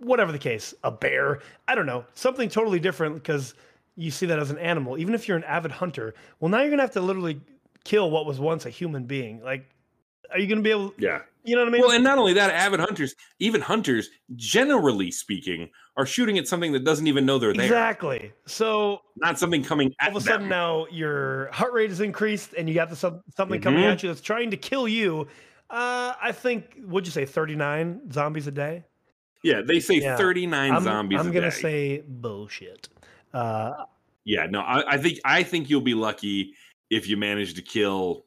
whatever the case, a bear. I don't know, something totally different because you see that as an animal. Even if you're an avid hunter, well, now you're gonna have to literally kill what was once a human being. Like, are you gonna be able? Yeah. You know what I mean? Well, and not only that, avid hunters, even hunters, generally speaking, are shooting at something that doesn't even know they're there. exactly. So Not something coming at all of a sudden them. now your heart rate is increased and you got the, something coming Mhm. at you that's trying to kill you. Uh, I think, would you say 39 zombies a day? Yeah, they say Yeah. 39 zombies I'm a gonna day. say bullshit. Uh, Yeah, no, I, I think I think you'll be lucky if you manage to kill.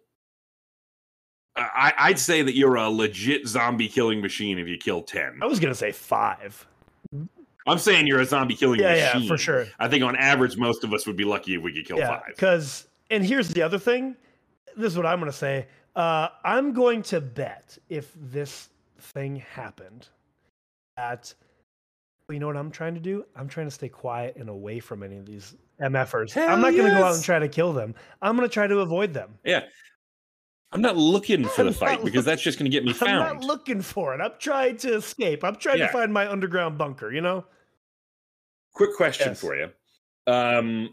I, I'd say that you're a legit zombie killing machine if you kill ten. I was gonna say five. I'm saying you're a zombie killing Yeah, machine. yeah, for sure. I think on average, most of us would be lucky if we could kill yeah, five. because and here's the other thing. This is what I'm gonna say. Uh, I'm going to bet if this thing happened, that you know what I'm trying to do. I'm trying to stay quiet and away from any of these MFers. Hell I'm not gonna go out and try to kill them. I'm gonna try to avoid them. Yeah, I'm not looking for I'm the fight because that's just going to get me found. I'm not looking for it. I'm trying to escape. I'm trying Yeah. to find my underground bunker. You know? Quick question Yes. for you. Um,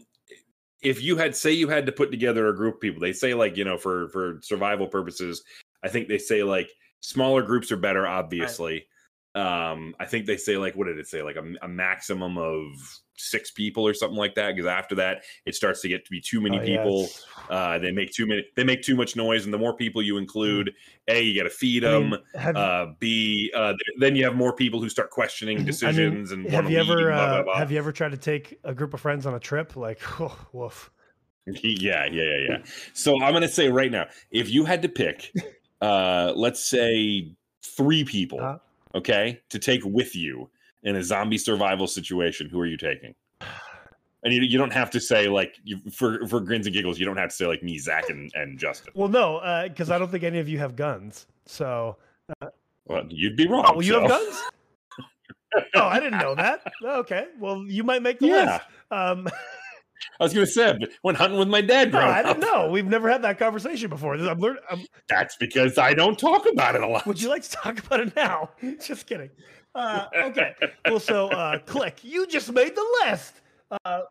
if you had say you had to put together a group of people, they say like you know for for survival purposes, I think they say like smaller groups are better. Obviously, um, I think they say like what did it say like a, a maximum of six people or something like that. Because after that, it starts to get to be too many Oh, people. Uh, they make too many. They make too much noise, and the more people you include, a you got to feed Mm. I them. mean, uh, B, uh, th- then you have more people who start questioning I mean, decisions and have you ever blah, blah, uh, blah. have you ever tried to take a group of friends on a trip? Like, oh, woof. yeah, yeah, yeah, yeah. So I'm gonna say right now, if you had to pick, uh, let's say three people, Uh-huh. Okay, to take with you in a zombie survival situation, who are you taking? And you, you don't have to say like you, for for grins and giggles. You don't have to say like me, Zach, and, and Justin. Well, no, because I don't think any of you have guns. So, Well, you'd be wrong. oh, well, you have guns? oh, I didn't know that. Okay, well, you might make the Yeah, list. Um, I was gonna say I went hunting with my dad. no, I didn't up. know. We've never had that conversation before. I'm learning. That's because I don't talk about it a lot. would you like to talk about it now? Just kidding. Uh, okay. Well, so uh, click. You just made the list. Uh,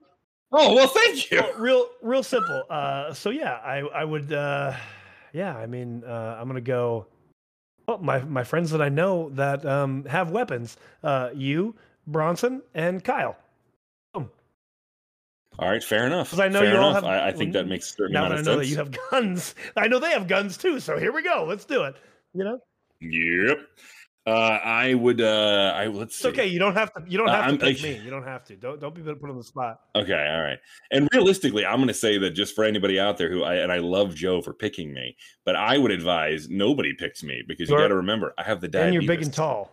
Oh well, thank you. well, real, real simple. Uh, so yeah, I, I would. Uh, yeah, I mean, uh, I'm gonna go. Well, my my friends that I know that um, have weapons. Uh, you, Bronson, and Kyle. All right, fair enough. 'Cause I know fair you all enough. have- I, I think that makes a certain Now that I know sense. that you have guns, I know they have guns too. So here we go. Let's do it. You know. Yep. Uh, I would. Uh, I let's. It's see. okay. You don't have to. You don't Uh, have I'm- to pick like- me. You don't have to. Don't don't be put on the spot. Okay, all right. And realistically, I'm going to say that just for anybody out there who I and I love Joe for picking me, but I would advise nobody picks me because you You're- got to remember I have the dad. And you're big and tall.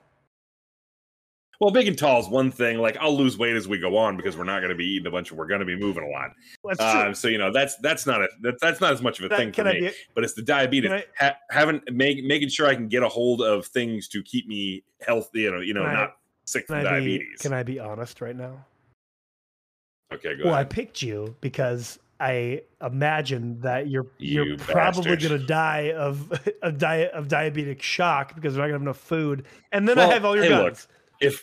Well, big and tall is one thing. Like I'll lose weight as we go on because we're not going to be eating a bunch of. We're going to be moving a lot. Um, so you know that's that's not a that, that's not as much of a That- thing for I me. be? but it's the diabetes. I- ha- having make, making sure I can get a hold of things to keep me healthy. You know, you know, I- not sick from I be? diabetes. Can I be honest right now? okay, go Well, I picked you because I imagine that you're you're You probably going to die of of diet of diabetic shock because we're not going to have enough food, and then I have all your hey, look, guns. if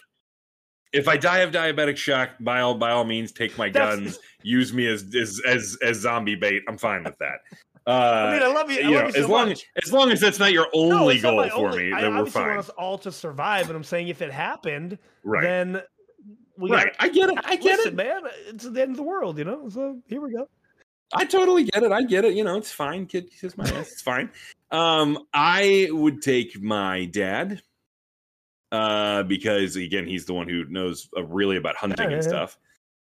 if I die of diabetic shock, by all by all means, take my That's- guns. use me as as as as zombie bait. I'm fine with that. Uh, I mean, I love you. I you love know, you so as long much. as as long as that's not your only not goal for only- me, I then we're obviously fine. want us all to survive, and I'm saying if it happened, Right, then we right. I get it. I get Listen, it. man, it's the end of the world, you know. So here we go. I totally get it. I get it. You know, it's fine. Kid kiss my ass. It's fine. Um, I would take my dad, uh, because again, he's the one who knows uh, really about hunting and stuff,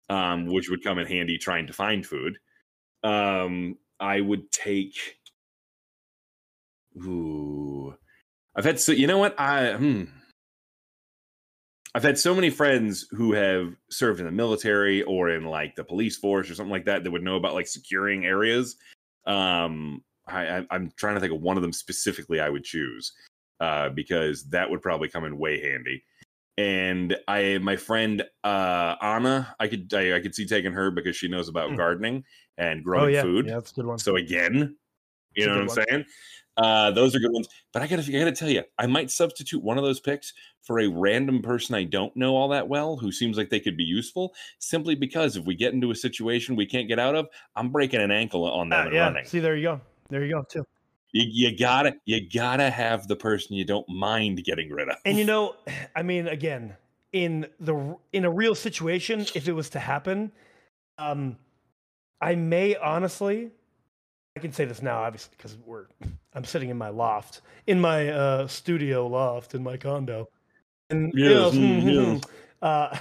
um, which would come in handy trying to find food. Um, I would take. Ooh, I've had so. You know what? I hmm. I've had so many friends who have served in the military or in like the police force or something like that that would know about like securing areas. Um, I, I, I'm trying to think of one of them specifically I would choose uh, because that would probably come in way handy. And I, my friend uh, Anna, I could I, I could see taking her because she knows about Hmm. gardening and Oh growing yeah, food. yeah, that's a good one. So again, you a know what I'm saying? Uh, those are good ones. But I gotta, I gotta tell you, I might substitute one of those picks for a random person I don't know all that well, who seems like they could be useful, simply because if we get into a situation we can't get out of, I'm breaking an ankle on them and yeah, running. see, there you go. There you go too. You, you gotta, you gotta have the person you don't mind getting rid of. And you know, I mean, again, in the in a real situation, if it was to happen, um, I may honestly, I can say this now, obviously, because we're I'm sitting in my loft, in my uh, studio loft in my condo, and you know, Yes, mm, yes. uh,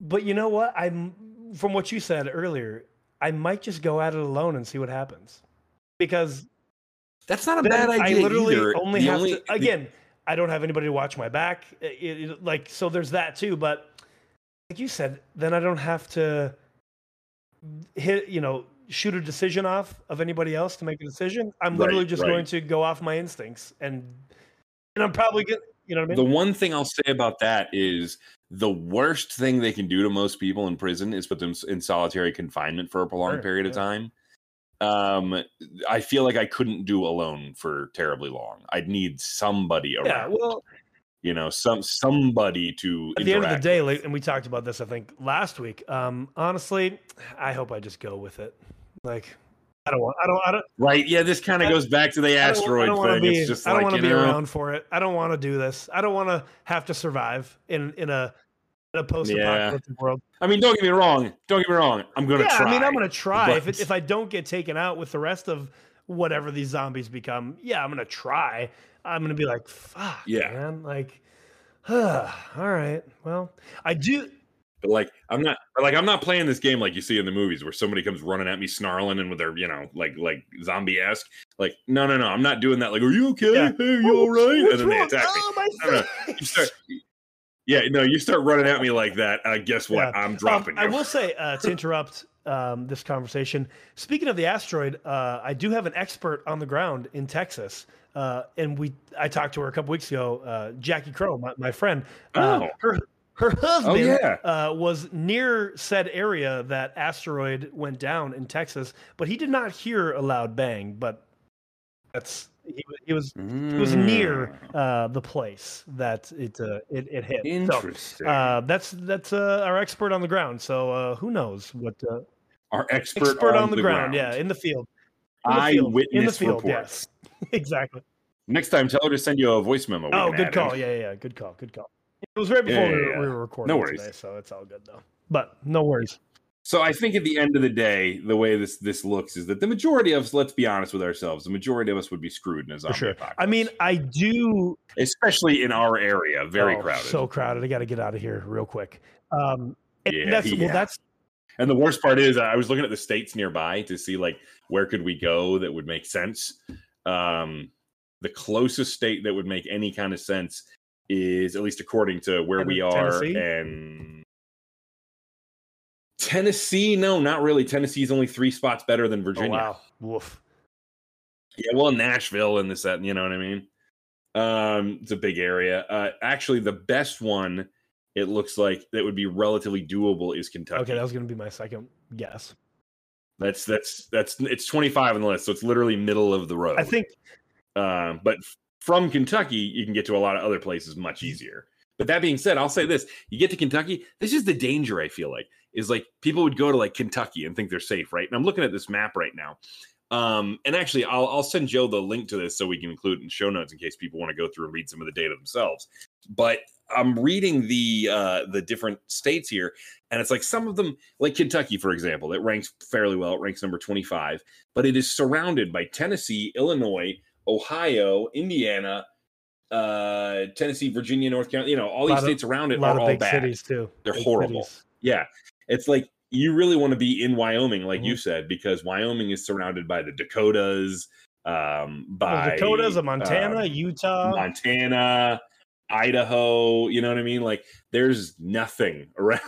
but you know what? I'm from what you said earlier. I might just go at it alone and see what happens, because that's not a then bad idea. I literally either. only The have only- to again. I don't have anybody to watch my back. It- it- like so, there's that too. But like you said, then I don't have to hit. You know, shoot a decision off of anybody else to make a decision. I'm Right, literally just right. going to go off my instincts, and and I'm probably gonna. You know what I mean? The one thing I'll say about that is the worst thing they can do to most people in prison is put them in solitary confinement for a prolonged Sure, period of time. Um, I feel like I couldn't do alone for terribly long. I'd need somebody around. yeah. Well, you know, some somebody to. at the end of the day, with. like, and we talked about this, I think last week. Um, honestly, I hope I just go with it. Like, I don't want. I don't. I don't. right? Yeah, this kind of goes back to the I don't- asteroid I don't thing. Be, it's just I don't like want to be know, around for it. I don't want to do this. I don't want to have to survive in in a a post-apocalyptic world. I mean, don't get me wrong. Don't get me wrong. I'm gonna Yeah, try. I mean, I'm gonna try. If it, if I don't get taken out with the rest of whatever these zombies become, yeah, I'm gonna try. I'm gonna be like, fuck, Yeah. man. Like, huh, all right. Well, I do. But like I'm not like I'm not playing this game like you see in the movies where somebody comes running at me snarling and with their you know like like zombie esque like no no no I'm not doing that like are you okay Yeah. hey you all right and What's then they attack me Oh, my No, no, you start yeah no you start running at me like that uh, guess what Yeah. I'm dropping Um, I will say uh, to interrupt um, this conversation. Speaking of the asteroid, uh, I do have an expert on the ground in Texas, uh, and we I talked to her a couple weeks ago. Uh, Jackie Crow, my, my friend. Uh, Oh. her her husband yeah. uh, was near said area that asteroid went down in Texas, but he did not hear a loud bang. But that's he, he was he was near Mm. uh, the place that it uh, it, it hit. So, interesting uh, that's that's uh, our expert on the ground. So uh, who knows what uh, our expert, expert on, the, ground, Yeah, in the field. In the field. in the eyewitness field. reports Yes, exactly. next time tell her to send you a voice memo we Oh, good call. Yeah, yeah, yeah, good call. Good call. It was right before Yeah, we, yeah, were, yeah. we were recording No worries. today, so it's all good though. But no worries. So I think at the end of the day, the way this this looks is that the majority of us, let's be honest with ourselves, the majority of us would be screwed in a zombie For sure. apocalypse. I mean, I do. especially in our area, very oh, crowded. So crowded. I got to get out of here real quick. Um, and Yeah, that's yeah. well, that's And the worst part is, I was looking at the states nearby to see like where could we go that would make sense. Um, the closest state that would make any kind of sense is, at least according to where we are, Tennessee? and Tennessee. No, not really. Tennessee is only three spots better than oh, Virginia. wow. Woof. Yeah, well, Nashville and this, that, you know what I mean. Um, it's a big area. Uh, actually, the best one it looks like that would be relatively doable is Kentucky. Okay, that was going to be my second guess. That's that's that's it's 25 on the list, so it's literally middle of the road. I think um, but from Kentucky, you can get to a lot of other places much easier. But that being said, I'll say this: you get to Kentucky, this is the danger. I feel like is like people would go to like Kentucky and think they're safe, right? And I'm looking at this map right now. Um, and actually, I'll I'll send Joe the link to this so we can include it in show notes in case people want to go through and read some of the data themselves. But I'm reading the uh, the different states here, and it's like some of them, like Kentucky, for example, it ranks fairly well. It ranks number 25, but it is surrounded by Tennessee, Illinois, Ohio, Indiana, uh, Tennessee, Virginia, North Carolina. You know, all these of- states around a it lot are of all big bad. cities too. They're Big horrible. cities. Yeah, it's like you really want to be in Wyoming, like Mm-hmm. you said, because Wyoming is surrounded by the Dakotas, um, The by Dakotas, of Montana, um, Utah. Montana, Idaho. You know what I mean? Like there's nothing around.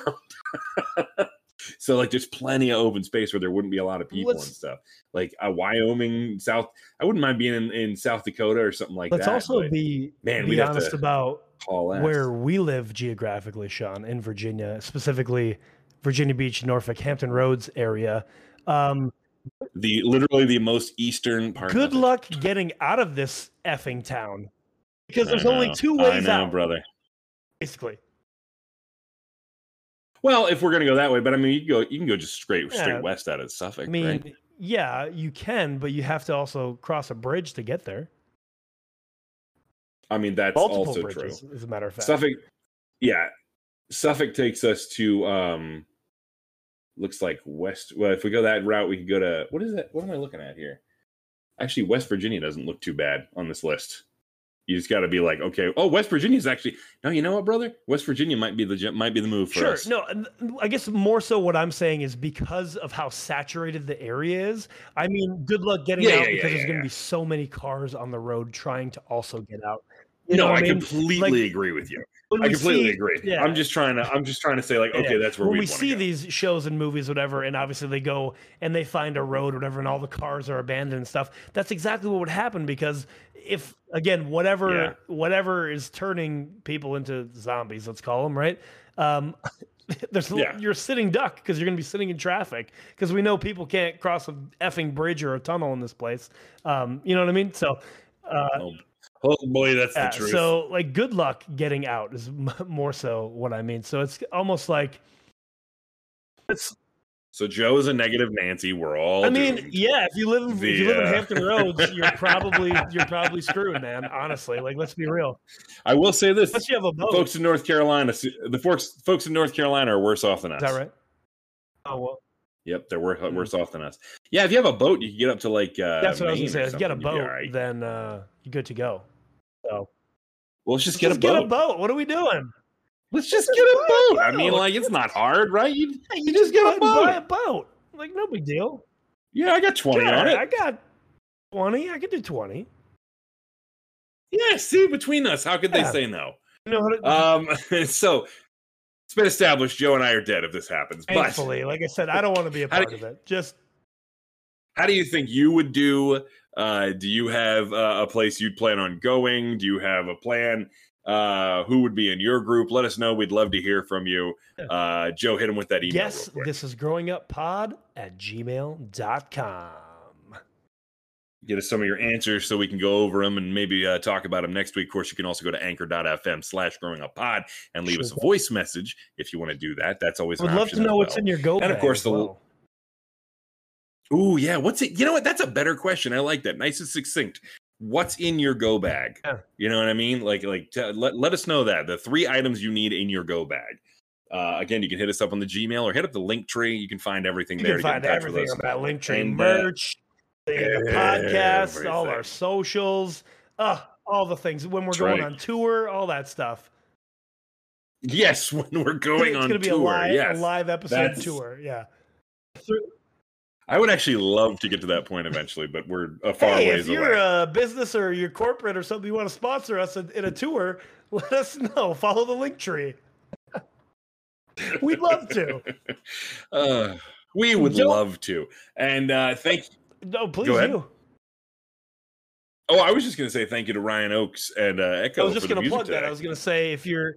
so like there's plenty of open space where there wouldn't be a lot of people and Let's- stuff. Like a Wyoming, South. I wouldn't mind being in, in South Dakota or something like that. Let's also but be man, be honest about where we live geographically, Sean, in Virginia, specifically Virginia Beach, Norfolk, Hampton Roads area. Um, the literally the most eastern part. good luck getting out of this effing town because there's only two I ways know, out, brother. basically. Well, if we're gonna go that way, but I mean, you can go you can go just straight Yeah. straight west out of Suffolk. I mean, right? yeah, you can, but you have to also cross a bridge to get there. I mean that's Multiple also bridges, true. as a matter of fact. Suffolk, yeah, Suffolk takes us to um, looks like west. Well, if we go that route, we could go to what is that? What am I looking at here? Actually, West Virginia doesn't look too bad on this list. You just got to be like, okay, oh, West Virginia is actually no. You know what, brother? West Virginia might be the might be the move for Sure. us. No, uh, I guess more so what I'm saying is because of how saturated the area is. I mean, good luck getting Yeah, out yeah, yeah, because there's yeah, going to be so many cars on the road trying to also get out. You no, know I, mean? completely Like, agree with you. I completely see- agree. yeah. I'm just trying to. I'm just trying to say like, okay, Yeah. that's where when we we see go. these shows and movies, whatever, and obviously they go and they find a road, whatever, and all the cars are abandoned and stuff. That's exactly what would happen because if again, whatever, Yeah. whatever is turning people into zombies, let's call them right. Um, there's Yeah. you're sitting duck because you're going to be sitting in traffic because we know people can't cross a effing bridge or a tunnel in this place. Um, you know what I mean? So. Uh, Oh, oh boy, that's yeah, the truth. so like good luck getting out is m- more so what I mean. So it's almost like it's So Joe is a negative Nancy. We're all. I mean, yeah, if you live in, if you live in Hampton Roads, you're probably you're probably screwed, man. Honestly, like let's be real. I will say this: Unless you have a boat. folks in North Carolina, the folks folks in North Carolina are worse off than us. is that right? Oh well, Yep, they're worse, worse off than us. Yeah, if you have a boat, you can get up to like. Uh, that's what I was gonna say. If you got a something, you'd be boat, right. then uh, you're good to go. So Well, let's just let's get just a get boat. a boat. What are we doing? Let's just Let's get a a boat. I mean, like it's not hard, right? You, Hey, you just get a and Buy a boat. boat. Like no big deal. Yeah, I got twenty Yeah, on it. I got twenty. I could do twenty. Yeah, see, between us, how could Yeah. they say no? You know to, Um, so it's been established Joe and I are dead if this happens. But Thankfully, like I said, I don't want to be a do- part of it. Just how do you think you would do? Uh, do you have uh, a place you'd plan on going? Do you have a plan? Uh, who would be in your group? Let us know. We'd love to hear from you. Uh, Joe, hit him with that email. yes, this is growing up pod at gmail.com. Get us some of your answers so we can go over them and maybe uh, talk about them next week. Of course, you can also go to anchor.fm slash growing up pod and leave Sure us a voice message if you want to do that. That's always I would love to know what's in your go And of course the- well. Ooh, yeah. What's it? You know what? That's a better question. I like that. Nice and succinct. What's in your go bag? Yeah. You know what I mean? Like, like t- let, let us know that the three items you need in your go bag. Uh, again, you can hit us up on the Gmail or hit up the link tree. You can find everything You there. can to get in find everything on that link tree, And, uh, merch, the, the podcast, all our socials, uh, all the things when we're That's going right. on tour, all that stuff. Yes, when we're going it's on gonna be tour. a live, yes. a live episode That's- tour. Yeah. I would actually love to get to that point eventually, but we're a far hey, ways if you're away. a business or you're corporate or something, you want to sponsor us in, in a tour, let us know. Follow the link tree. We'd love to. Uh, we would Joe- love to. And uh, thank No, please do. Oh, I was just going to say thank you to Ryan Oakes and uh, Ekoh. I was just going to plug that. I was going to say if you're,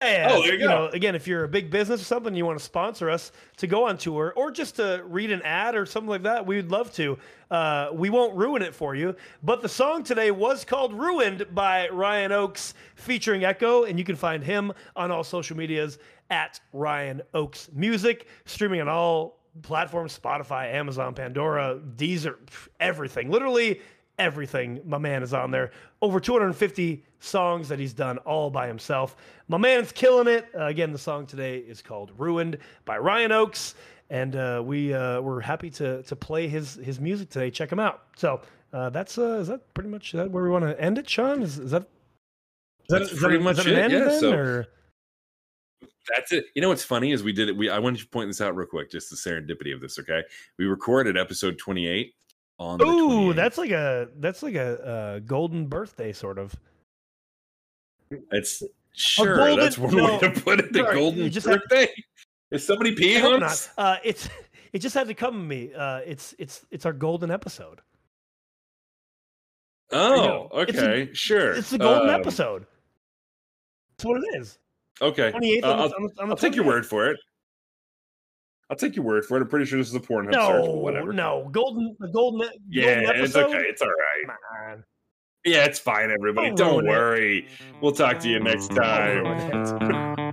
hey, Oh, there you go. know, again, if you're a big business or something, you want to sponsor us to go on tour or just to read an ad or something like that, we would love to. Uh, we won't ruin it for you. But the song today was called "Ruined" by Ryan Oakes, featuring Ekoh, and you can find him on all social medias at Ryan Oakes Music, streaming on all platforms: Spotify, Amazon, Pandora, Deezer, everything. Literally everything. My man is on there. Over 250 songs that he's done all by himself. My man's killing it. Uh, again, the song today is called "Ruined" by Ryan Oakes, and uh, we uh, we're happy to to play his his music today. Check him out. So uh, that's uh, is that pretty much that where we want to end it, Sean? Is, is that is that, That's is that, pretty is much that an it, end yeah, then, so- or- That's it. You know what's funny is we did it. We I wanted to point this out real quick, just the serendipity of this. Okay, we recorded episode 28 on. Ooh, 28th. that's like a that's like a, uh golden birthday sort of. It's sure golden- that's one no, way to put it. The sorry, golden you just have- birthday. Is somebody peeing on us? Uh, it's it just had to come to me. Uh, it's it's it's our golden episode. Oh, know. It's a- okay, sure. It's the golden Um, episode. That's what it is. Okay, 28th Uh, I'll, on the- on the I'll take your word for it. I'll take your word for it. I'm pretty sure this is a Pornhub search, but No, whatever. no, golden, the golden, Yeah, golden it's okay. It's all right. Come on. Yeah, it's fine, everybody. Don't Don't ruin it. worry. We'll talk to you next time.